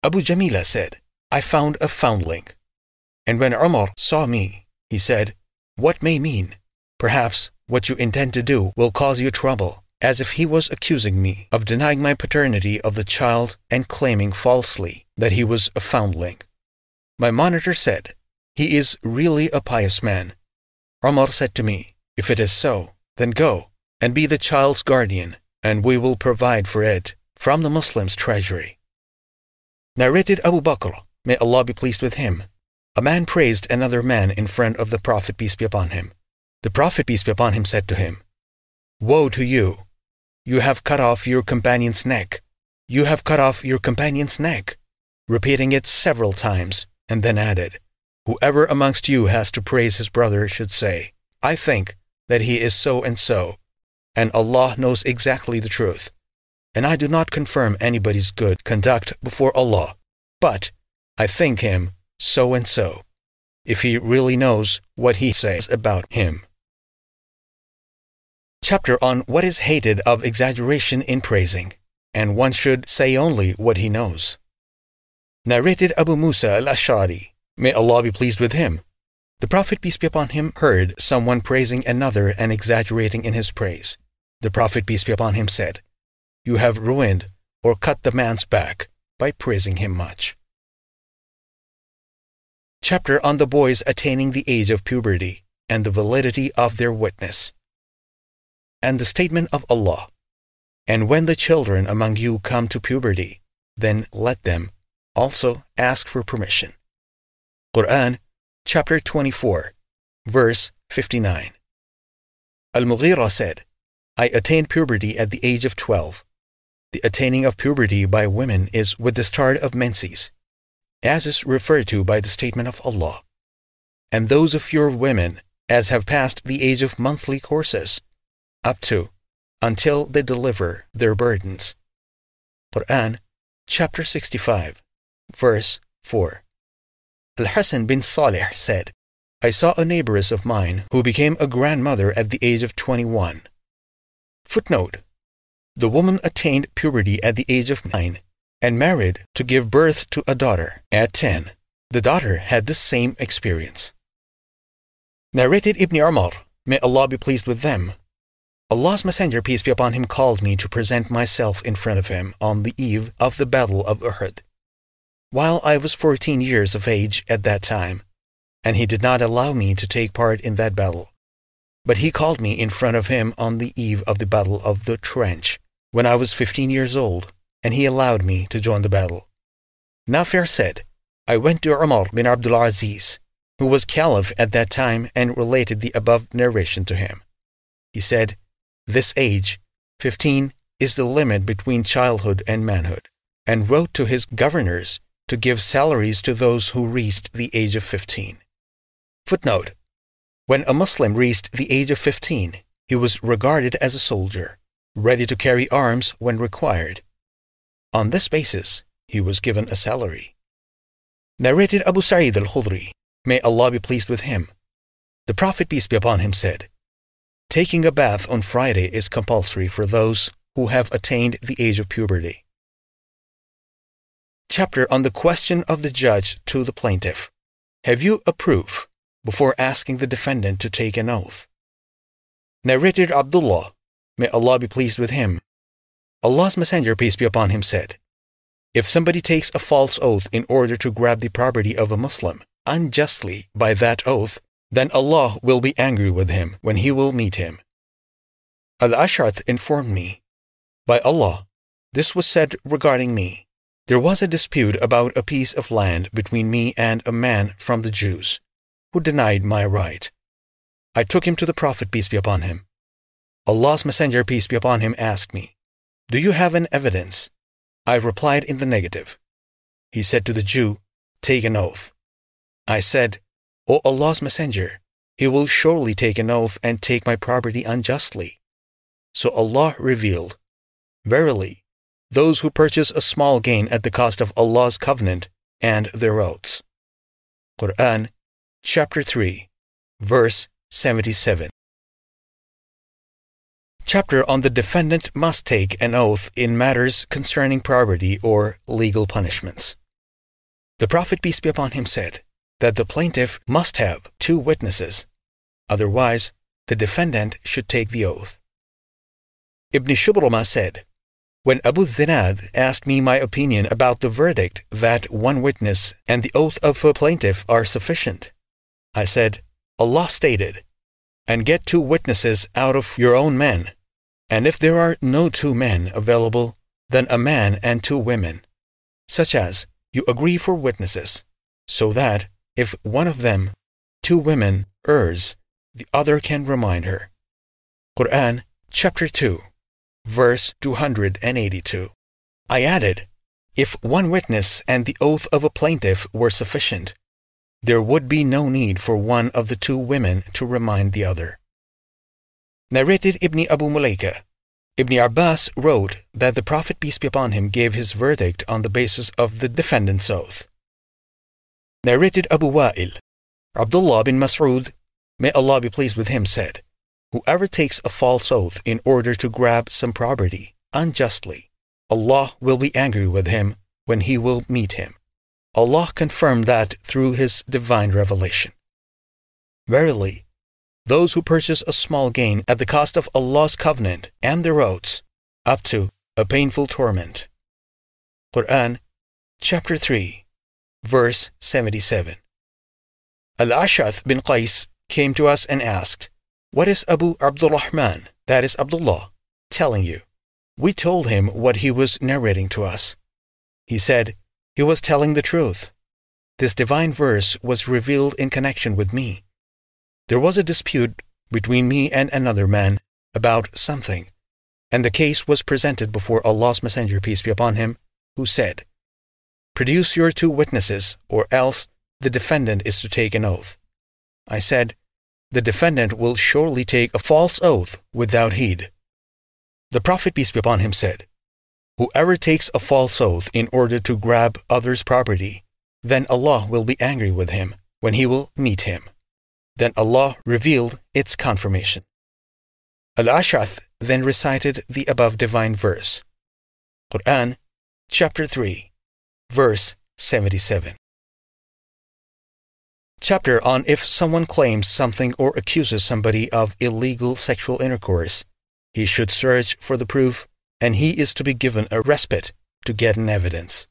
Abu Jamila said, I found a foundling. And when Umar saw me, he said, What may mean? Perhaps what you intend to do will cause you trouble, as if he was accusing me of denying my paternity of the child and claiming falsely that he was a foundling. My monitor said, He is really a pious man. Umar said to me, If it is so, then go and be the child's guardian, and we will provide for it from the Muslims' treasury. Narrated Abu Bakr, may Allah be pleased with him, a man praised another man in front of the Prophet, peace be upon him. The Prophet, peace be upon him, said to him, Woe to you! You have cut off your companion's neck. You have cut off your companion's neck, repeating it several times, and then added, Whoever amongst you has to praise his brother should say, I think that he is so and so, and Allah knows exactly the truth. And I do not confirm anybody's good conduct before Allah, but I think him so and so, if he really knows what he says about him. Chapter on what is hated of exaggeration in praising, and one should say only what he knows. Narrated Abu Musa al Ashari, may Allah be pleased with him. The Prophet, peace be upon him, heard someone praising another and exaggerating in his praise. The Prophet, peace be upon him, said, You have ruined or cut the man's back by praising him much. Chapter on the boys attaining the age of puberty and the validity of their witness. And the statement of Allah And when the children among you come to puberty, then let them also ask for permission. Quran chapter 24, verse 59. Al Mughira said, I attained puberty at the age of 12. The attaining of puberty by women is with the start of menses, as is referred to by the statement of Allah. And those of your women as have passed the age of monthly courses, up to, until they deliver their burdens. Quran, chapter 65, verse 4. Al-Hasan bin Salih said, I saw a neighboress of mine who became a grandmother at the age of 21. Footnote The woman attained puberty at the age of 9 and married to give birth to a daughter at 10. The daughter had the same experience. Narrated Ibn Umar, may Allah be pleased with them. Allah's Messenger, peace be upon him, called me to present myself in front of him on the eve of the Battle of Uhud while I was 14 years of age at that time, and he did not allow me to take part in that battle. But he called me in front of him on the eve of the Battle of the Trench, when I was 15 years old, and he allowed me to join the battle. Nafi' said, I went to Umar bin Abdul Aziz, who was caliph at that time, and related the above narration to him. He said, This age, 15, is the limit between childhood and manhood, and wrote to his governors to give salaries to those who reached the age of 15. Footnote When a Muslim reached the age of 15, he was regarded as a soldier, ready to carry arms when required. On this basis, he was given a salary. Narrated Abu Sa'id al Khudri, may Allah be pleased with him. The Prophet, peace be upon him, said, Taking a bath on Friday is compulsory for those who have attained the age of puberty chapter on the question of the judge to the plaintiff. Have you a proof before asking the defendant to take an oath? Narrated Abdullah, may Allah be pleased with him. Allah's Messenger, peace be upon him, said, If somebody takes a false oath in order to grab the property of a Muslim unjustly by that oath, then Allah will be angry with him when he will meet him. Al Ash'ath informed me, By Allah, this was said regarding me. There was a dispute about a piece of land between me and a man from the Jews, who denied my right. I took him to the Prophet, peace be upon him. Allah's Messenger, peace be upon him, asked me, Do you have an evidence? I replied in the negative. He said to the Jew, Take an oath. I said, O Allah's Messenger, he will surely take an oath and take my property unjustly. So Allah revealed, Verily, those who purchase a small gain at the cost of Allah's covenant and their oaths. Quran, chapter 3, verse 77. Chapter on the defendant must take an oath in matters concerning property or legal punishments. The Prophet, peace be upon him, said that the plaintiff must have two witnesses, otherwise, the defendant should take the oath. Ibn Shubruma said, When Abu Zinad asked me my opinion about the verdict that one witness and the oath of a plaintiff are sufficient, I said, Allah stated, And get two witnesses out of your own men. And if there are no two men available, then a man and two women, such as you agree for witnesses, so that if one of them, two women, errs, the other can remind her. Quran chapter 2, verse 282. I added, if one witness and the oath of a plaintiff were sufficient, there would be no need for one of the two women to remind the other. Narrated Ibn Abu Mulaika, Ibn Abbas wrote that the Prophet, peace be upon him, gave his verdict on the basis of the defendant's oath. Narrated Abu Wa'il, Abdullah bin Mas'ud, may Allah be pleased with him, said, Whoever takes a false oath in order to grab some property unjustly, Allah will be angry with him when he will meet him. Allah confirmed that through His divine revelation. Verily, those who purchase a small gain at the cost of Allah's covenant and their oaths, up to a painful torment. Quran, chapter 3, verse 77. Al Ashath bin Qais came to us and asked, What is Abu Abdurrahman, that is Abdullah, telling you? We told him what he was narrating to us. He said, he was telling the truth. This divine verse was revealed in connection with me. There was a dispute between me and another man about something, and the case was presented before Allah's Messenger, peace be upon him, who said, Produce your two witnesses, or else the defendant is to take an oath. I said, The defendant will surely take a false oath without heed. The Prophet, peace be upon him, said, Whoever takes a false oath in order to grab others' property, then Allah will be angry with him when he will meet him. Then Allah revealed its confirmation. Al Ashath then recited the above divine verse. Quran, chapter 3, verse 77. Chapter on if someone claims something or accuses somebody of illegal sexual intercourse, he should search for the proof and he is to be given a respite to get an evidence.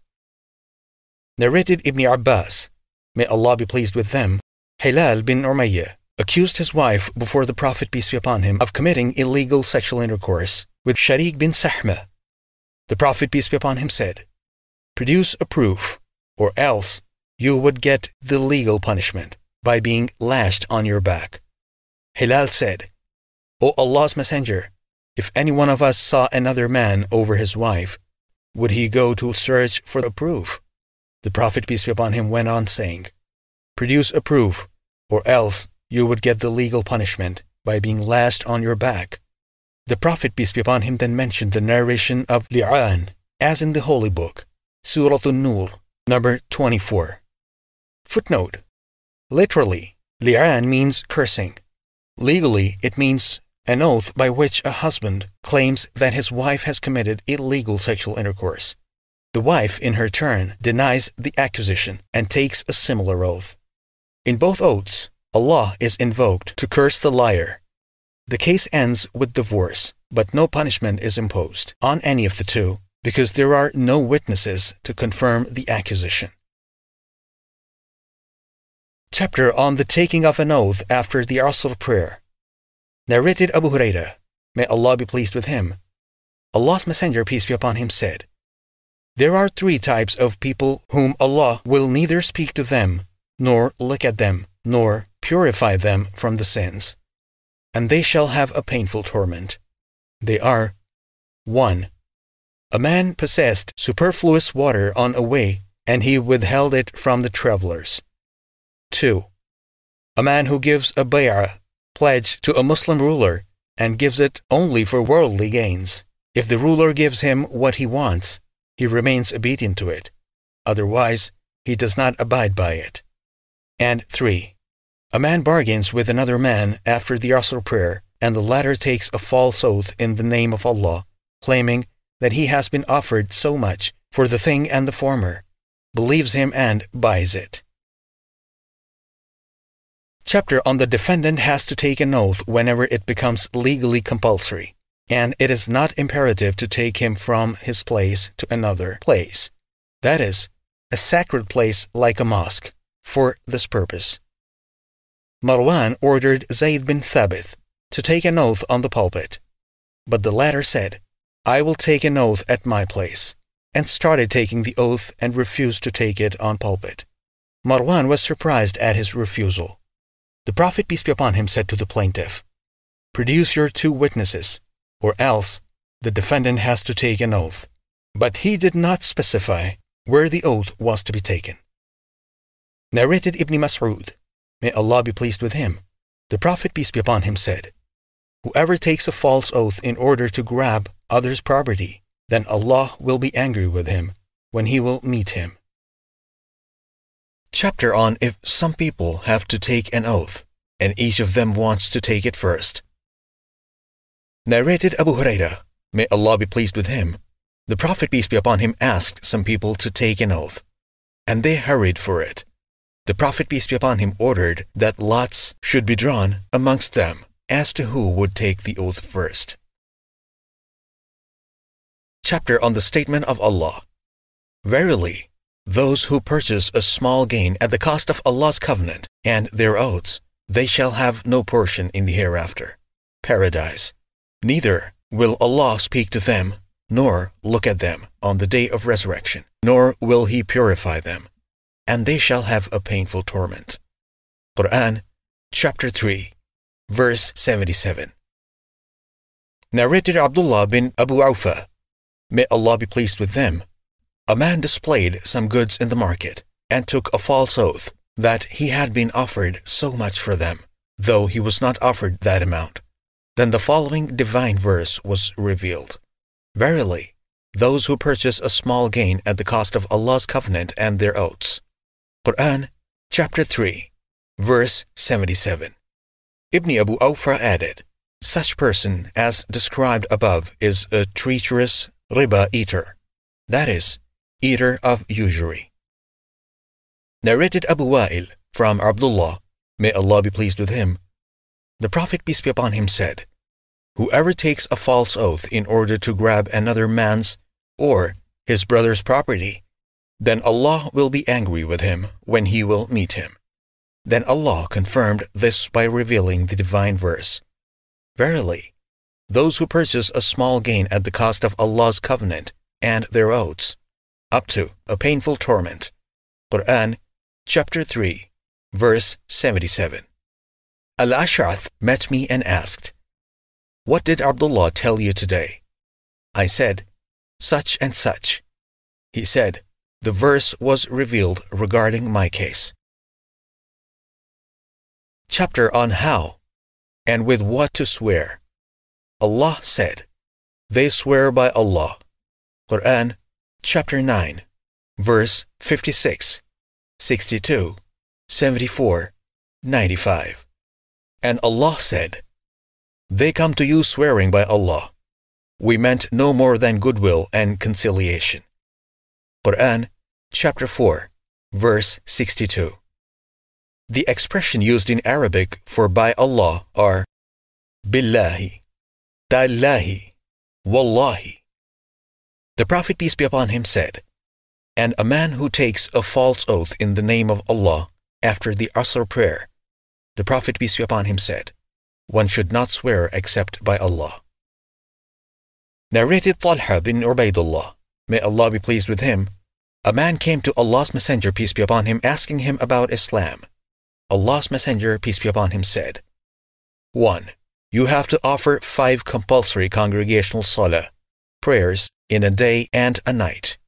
Narrated Ibn Abbas, may Allah be pleased with them, Hilal bin Umayyah accused his wife before the Prophet peace be upon him of committing illegal sexual intercourse with Sharik bin Sahma. The Prophet peace be upon him said, Produce a proof, or else you would get the legal punishment by being lashed on your back. Hilal said, O Allah's Messenger, if any one of us saw another man over his wife, would he go to search for a proof? The Prophet, peace be upon him, went on saying, Produce a proof, or else you would get the legal punishment by being lashed on your back. The Prophet, peace be upon him, then mentioned the narration of Li'an, as in the Holy Book, Surah An-Nur, number 24. Footnote. Literally, Li'an means cursing. Legally, it means an oath by which a husband claims that his wife has committed illegal sexual intercourse. The wife, in her turn, denies the accusation and takes a similar oath. In both oaths, Allah is invoked to curse the liar. The case ends with divorce, but no punishment is imposed on any of the two because there are no witnesses to confirm the accusation. Chapter on the taking of an oath after the Asr prayer. Narrated Abu Huraira, may Allah be pleased with him, Allah's Messenger, peace be upon him, said, There are three types of people whom Allah will neither speak to them, nor look at them, nor purify them from the sins, and they shall have a painful torment. They are 1. A man possessed superfluous water on a way, and he withheld it from the travelers. 2. A man who gives a bay'ah, pledge, to a Muslim ruler and gives it only for worldly gains. If the ruler gives him what he wants, he remains obedient to it. Otherwise, he does not abide by it. And 3. A man bargains with another man after the Asr prayer, and the latter takes a false oath in the name of Allah, claiming that he has been offered so much for the thing and the former, believes him and buys it. Chapter on the defendant has to take an oath whenever it becomes legally compulsory, and it is not imperative to take him from his place to another place. That is, a sacred place like a mosque, for this purpose. Marwan ordered Zayd bin Thabit to take an oath on the pulpit, but the latter said, I will take an oath at my place, and started taking the oath and refused to take it on pulpit. Marwan was surprised at his refusal. The Prophet, peace be upon him, said to the plaintiff, Produce your two witnesses, or else the defendant has to take an oath. But he did not specify where the oath was to be taken. Narrated Ibn Mas'ud, may Allah be pleased with him, the Prophet, peace be upon him, said, Whoever takes a false oath in order to grab others' property, then Allah will be angry with him when he will meet him. Chapter on if some people have to take an oath, and each of them wants to take it first. Narrated Abu Huraira, may Allah be pleased with him, the Prophet peace be upon him asked some people to take an oath, and they hurried for it. The Prophet peace be upon him ordered that lots should be drawn amongst them as to who would take the oath first chapter on the statement of Allah. Verily, those who purchase a small gain at the cost of Allah's covenant and their oaths, they shall have no portion in the hereafter, paradise. Neither will Allah speak to them, nor look at them on the day of resurrection, nor will He purify them, and they shall have a painful torment. Quran, chapter 3, verse 77. Narrated Abdullah bin Abu Aufa, May Allah be pleased with them. A man displayed some goods in the market and took a false oath that he had been offered so much for them, though he was not offered that amount. Then the following divine verse was revealed Verily, those who purchase a small gain at the cost of Allah's covenant and their oaths. Quran, chapter 3, verse 77. Ibn Abu Awfa added, Such person as described above is a treacherous riba eater, that is, eater of usury. Narrated Abu Wa'il from Abdullah, may Allah be pleased with him, the Prophet, peace be upon him, said, Whoever takes a false oath in order to grab another man's or his brother's property, then Allah will be angry with him when he will meet him. Then Allah confirmed this by revealing the divine verse Verily, those who purchase a small gain at the cost of Allah's covenant and their oaths, up to a painful torment. Quran, chapter 3, verse 77. Al Ash'ath met me and asked, What did Abdullah tell you today? I said, Such and such. He said, The verse was revealed regarding my case. Chapter on how and with what to swear. Allah said, They swear by Allah. Quran, chapter 9, verse 56, 62, 74, 95. And Allah said, They come to you swearing by Allah. We meant no more than goodwill and conciliation. Quran, chapter 4, verse 62. The expression used in Arabic for by Allah are billahi, Tallahi, Wallahi. The Prophet, peace be upon him, said, And a man who takes a false oath in the name of Allah after the Asr prayer, the Prophet, peace be upon him, said, One should not swear except by Allah. Narrated Talha bin Ubaidullah, may Allah be pleased with him, a man came to Allah's Messenger, peace be upon him, asking him about Islam. Allah's Messenger, peace be upon him, said, 1 you have to offer five compulsory congregational salah, prayers, in a day and a night,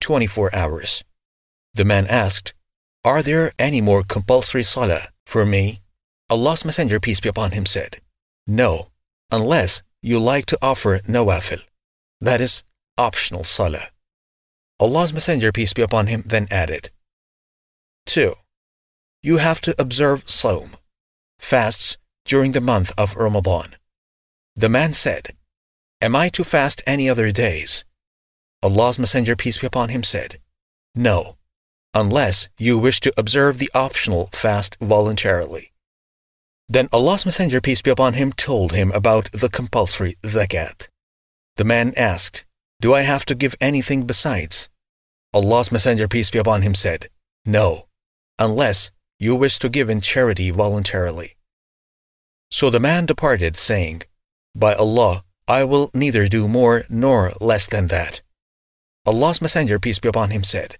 24 hours. The man asked, Are there any more compulsory salah for me Allah's Messenger, peace be upon him, said, No, unless you like to offer nawafil, that is, optional salah. Allah's Messenger, peace be upon him, then added, 2. You have to observe Sawm, fasts during the month of Ramadan. The man said, Am I to fast any other days? Allah's Messenger, peace be upon him, said, No, unless you wish to observe the optional fast voluntarily. Then Allah's Messenger, peace be upon him, told him about the compulsory zakat. The man asked, Do I have to give anything besides? Allah's Messenger, peace be upon him, said, No, unless you wish to give in charity voluntarily. So the man departed, saying, By Allah, I will neither do more nor less than that. Allah's Messenger, peace be upon him, said,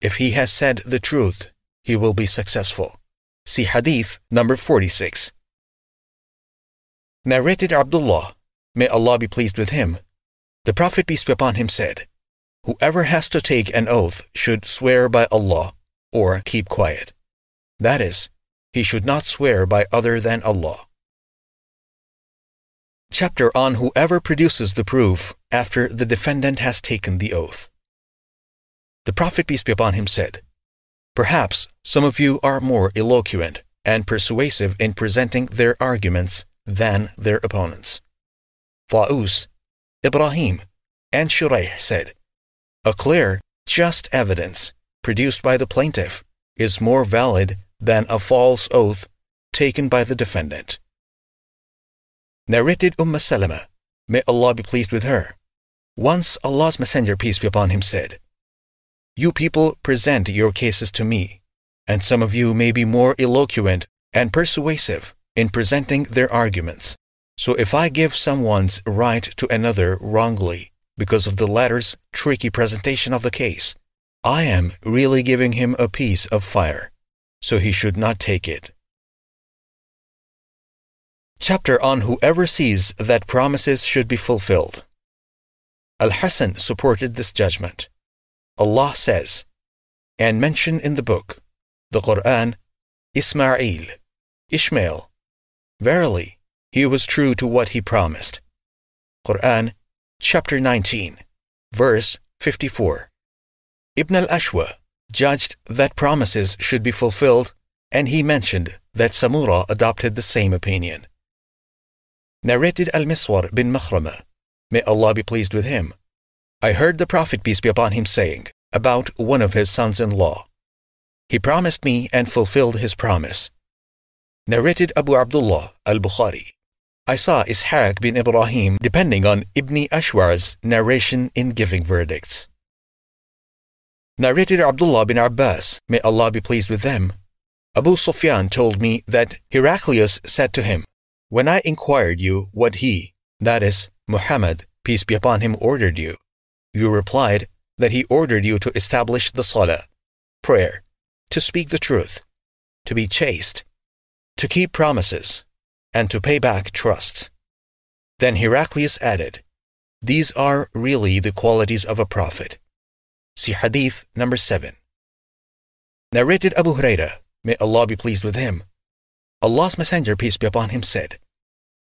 If he has said the truth, he will be successful. See Hadith number 46. Narrated Abdullah, may Allah be pleased with him, the Prophet peace be upon him said, Whoever has to take an oath should swear by Allah or keep quiet. That is, he should not swear by other than Allah. Chapter on whoever produces the proof after the defendant has taken the oath. The Prophet peace be upon him said, Perhaps some of you are more eloquent and persuasive in presenting their arguments than their opponents. Tawus, Ibrahim, and Shuraih said, A clear, just evidence produced by the plaintiff is more valid than a false oath taken by the defendant. Narrated Umm Salama, may Allah be pleased with her. Once Allah's Messenger, peace be upon him, said, you people present your cases to me, and some of you may be more eloquent and persuasive in presenting their arguments. So if I give someone's right to another wrongly because of the latter's tricky presentation of the case, I am really giving him a piece of fire, so he should not take it. Chapter on Whoever sees that promises should be fulfilled. Al Hassan supported this judgment. Allah says, and mention in the book, the Quran, Ismail, Ishmael. Verily, he was true to what he promised. Quran, chapter 19, verse 54. Ibn al-Ashwa judged that promises should be fulfilled, and he mentioned that Samura adopted the same opinion. Narrated Al-Miswar bin Makhrama, may Allah be pleased with him, I heard the Prophet, peace be upon him, saying about one of his sons in law. He promised me and fulfilled his promise. Narrated Abu Abdullah al Bukhari. I saw Ishaq bin Ibrahim depending on Ibn Ashwar's narration in giving verdicts. Narrated Abdullah bin Abbas, may Allah be pleased with them. Abu Sufyan told me that Heraclius said to him, When I inquired you what he, that is, Muhammad, peace be upon him, ordered you, you replied that he ordered you to establish the salah, prayer, to speak the truth, to be chaste, to keep promises, and to pay back trust. Then Heraclius added, These are really the qualities of a prophet. See Hadith number 7. Narrated Abu Huraira, may Allah be pleased with him. Allah's Messenger, peace be upon him, said,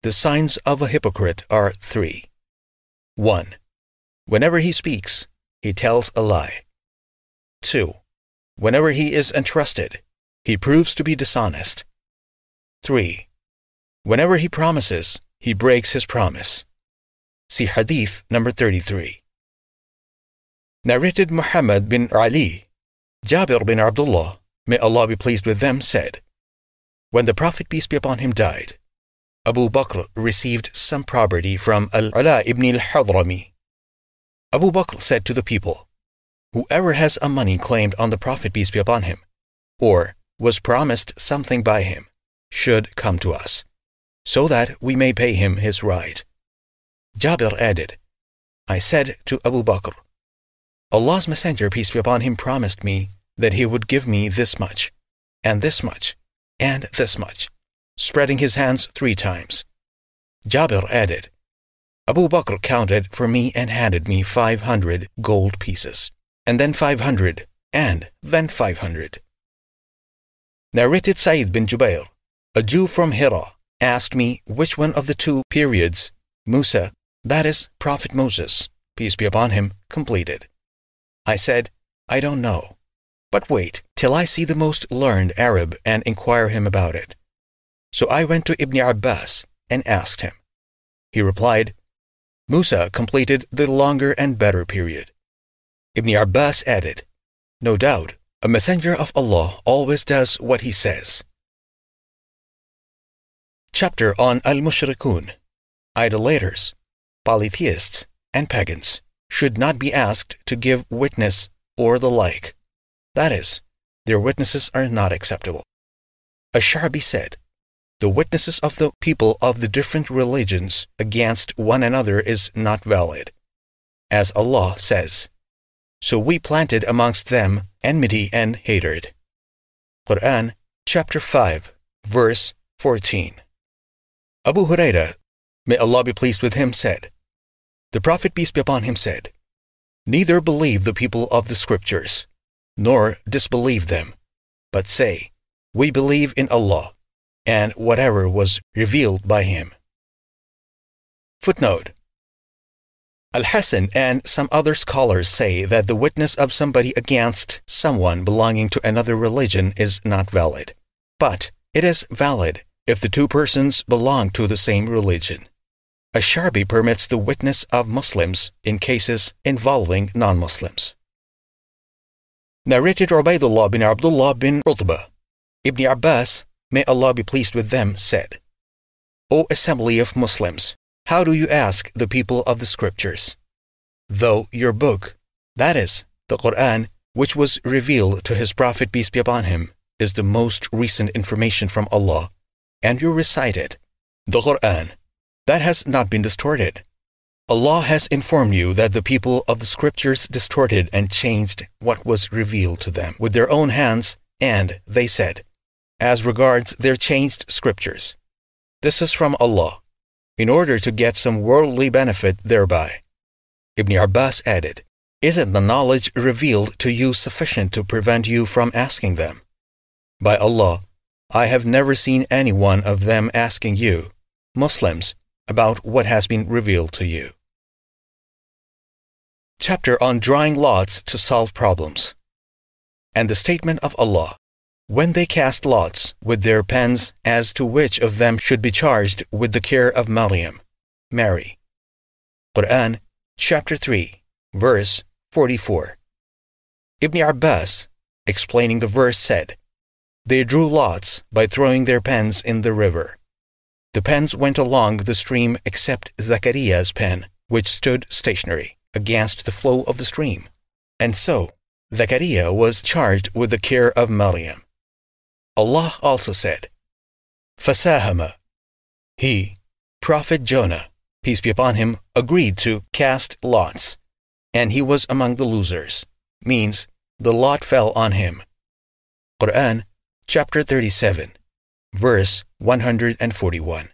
The signs of a hypocrite are three. 1. Whenever he speaks, he tells a lie. 2. Whenever he is entrusted, he proves to be dishonest. 3. Whenever he promises, he breaks his promise. See Hadith number 33. Narrated Muhammad bin Ali, Jabir bin Abdullah, may Allah be pleased with them, said, When the Prophet, peace be upon him, died, Abu Bakr received some property from Al-Ala ibn al-Hadrami, Abu Bakr said to the people, Whoever has a money claimed on the Prophet, peace be upon him, or was promised something by him, should come to us, so that we may pay him his right. Jabir added, I said to Abu Bakr, Allah's Messenger, peace be upon him, promised me that he would give me this much, and this much, and this much, spreading his hands three times. Jabir added, Abu Bakr counted for me and handed me 500 gold pieces, and then 500, and then 500. Narrated Sa'id bin Jubair, A Jew from Hira asked me which one of the two periods Musa, that is, Prophet Moses, peace be upon him, completed. I said, I don't know. But wait till I see the most learned Arab and inquire him about it. So I went to Ibn Abbas and asked him. He replied, Musa completed the longer and better period. Ibn Abbas added, No doubt, a messenger of Allah always does what he says. Chapter on Al Mushrikun Idolaters, polytheists, and pagans should not be asked to give witness or the like. That is, their witnesses are not acceptable. Ash-Sha'bi said, The witnesses of the people of the different religions against one another is not valid. As Allah says, So we planted amongst them enmity and hatred. Quran chapter 5, verse 14. Abu Huraira, may Allah be pleased with him, said, The Prophet, peace be upon him, said, Neither believe the people of the scriptures, nor disbelieve them, but say, We believe in Allah, and whatever was revealed by him. Footnote Al Hasan and some other scholars say that the witness of somebody against someone belonging to another religion is not valid, but it is valid if the two persons belong to the same religion. Ash-Sha'bi permits the witness of Muslims in cases involving non-Muslims. Narrated Ubaidullah bin Abdullah bin Utbah, Ibn Abbas, may Allah be pleased with them, said, O assembly of Muslims, how do you ask the people of the scriptures? Though your book, that is, the Quran, which was revealed to his Prophet peace be upon him, is the most recent information from Allah, and you recite it, the Quran, that has not been distorted. Allah has informed you that the people of the scriptures distorted and changed what was revealed to them with their own hands, and they said, as regards their changed scriptures, this is from Allah, in order to get some worldly benefit thereby. Ibn Abbas added, Isn't the knowledge revealed to you sufficient to prevent you from asking them? By Allah, I have never seen any one of them asking you, Muslims, about what has been revealed to you. Chapter on Drawing Lots to Solve Problems. And the statement of Allah When they cast lots with their pens as to which of them should be charged with the care of Maryam, Mary. Quran, chapter 3, verse 44. Ibn Abbas, explaining the verse, said, they drew lots by throwing their pens in the river. The pens went along the stream except Zachariah's pen, which stood stationary against the flow of the stream. And so, Zachariah was charged with the care of Maryam. Allah also said, Fasahama. He, Prophet Jonah, peace be upon him, agreed to cast lots, and he was among the losers, means the lot fell on him. Quran chapter 37, verse 141.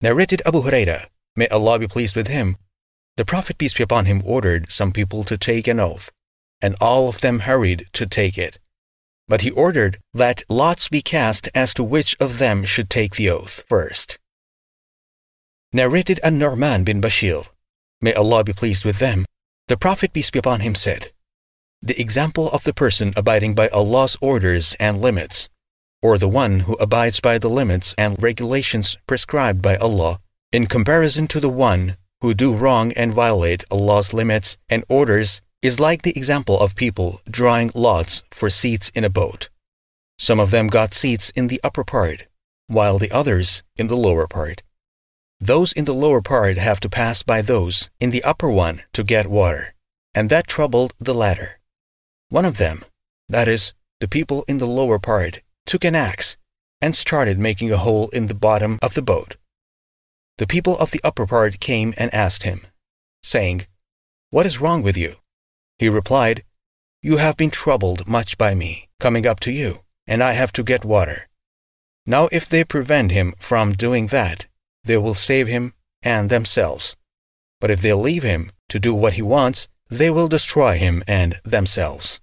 Narrated Abu Huraira, may Allah be pleased with him, the Prophet peace be upon him ordered some people to take an oath, and all of them hurried to take it. But he ordered that lots be cast as to which of them should take the oath first. Narrated An-Nu'man bin Bashir, may Allah be pleased with them, the Prophet peace be upon him said, the example of the person abiding by Allah's orders and limits, or the one who abides by the limits and regulations prescribed by Allah, in comparison to the one who do wrong and violate Allah's limits and orders, is like the example of people drawing lots for seats in a boat. Some of them got seats in the upper part, while the others in the lower part. Those in the lower part have to pass by those in the upper one to get water, and that troubled the latter. One of them, that is, the people in the lower part, took an axe and started making a hole in the bottom of the boat. The people of the upper part came and asked him, saying, What is wrong with you? He replied, You have been troubled much by me, coming up to you, and I have to get water. Now if they prevent him from doing that, they will save him and themselves. But if they leave him to do what he wants, they will destroy him and themselves.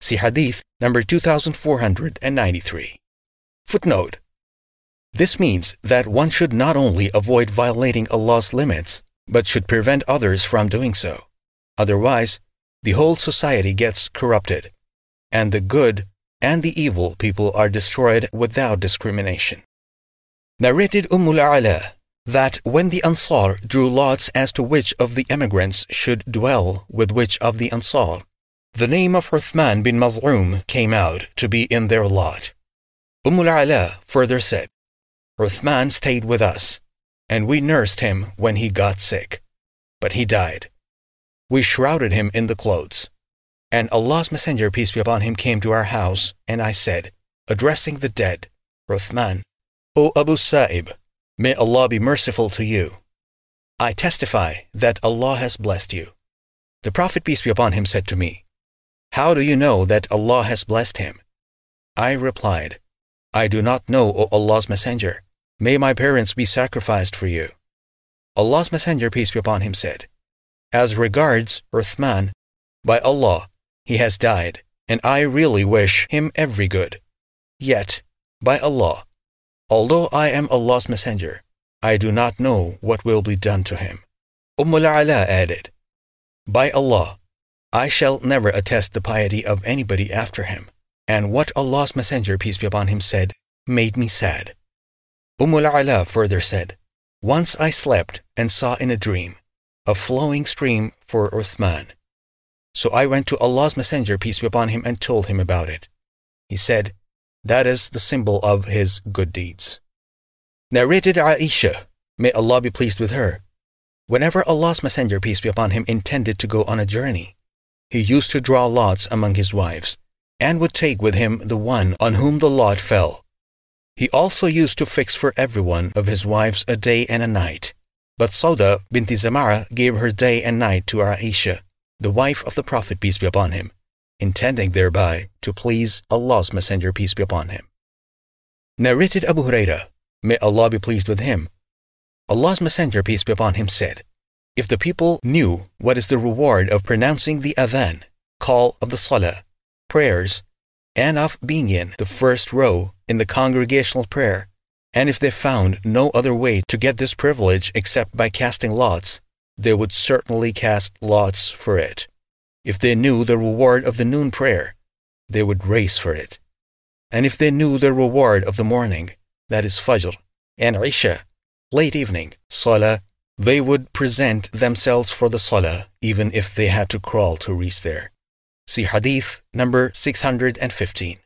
See Hadith number 2493. Footnote This means that one should not only avoid violating Allah's limits, but should prevent others from doing so. Otherwise, the whole society gets corrupted, and the good and the evil people are destroyed without discrimination. Narrated Umm al-Ala that when the Ansar drew lots as to which of the emigrants should dwell with which of the Ansar, the name of Uthman bin Maz'un came out to be in their lot. Umm al-Ala further said, Uthman stayed with us, and we nursed him when he got sick, but he died. We shrouded him in the clothes. And Allah's Messenger, peace be upon him, came to our house, and I said, addressing the dead, Uthman, O Abu Sa'ib, may Allah be merciful to you. I testify that Allah has blessed you. The Prophet, peace be upon him, said to me, How do you know that Allah has blessed him? I replied, I do not know, O Allah's Messenger. May my parents be sacrificed for you. Allah's Messenger, peace be upon him, said, As regards Uthman, by Allah, he has died, and I really wish him every good. Yet, by Allah, although I am Allah's Messenger, I do not know what will be done to him. Umm al-Ala added, By Allah, I shall never attest the piety of anybody after him, and what Allah's Messenger, peace be upon him, said, made me sad. Umm al-Ala further said, Once I slept and saw in a dream a flowing stream for Uthman. So I went to Allah's Messenger, peace be upon him, and told him about it. He said, That is the symbol of his good deeds. Narrated Aisha, may Allah be pleased with her, whenever Allah's Messenger, peace be upon him, intended to go on a journey, he used to draw lots among his wives, and would take with him the one on whom the lot fell he also used to fix for every one of his wives a day and a night. But Sauda binti Zamara gave her day and night to Aisha, the wife of the Prophet peace be upon him, intending thereby to please Allah's Messenger peace be upon him. Narrated Abu Huraira, may Allah be pleased with him, Allah's Messenger peace be upon him said, If the people knew what is the reward of pronouncing the adhan, call of the salah, prayers, and of being in the first row in the congregational prayer, and if they found no other way to get this privilege except by casting lots, they would certainly cast lots for it. If they knew the reward of the noon prayer, they would race for it. And if they knew the reward of the morning, that is Fajr, and Isha, late evening, Salah, they would present themselves for the Salah even if they had to crawl to reach there. See Hadith number 615.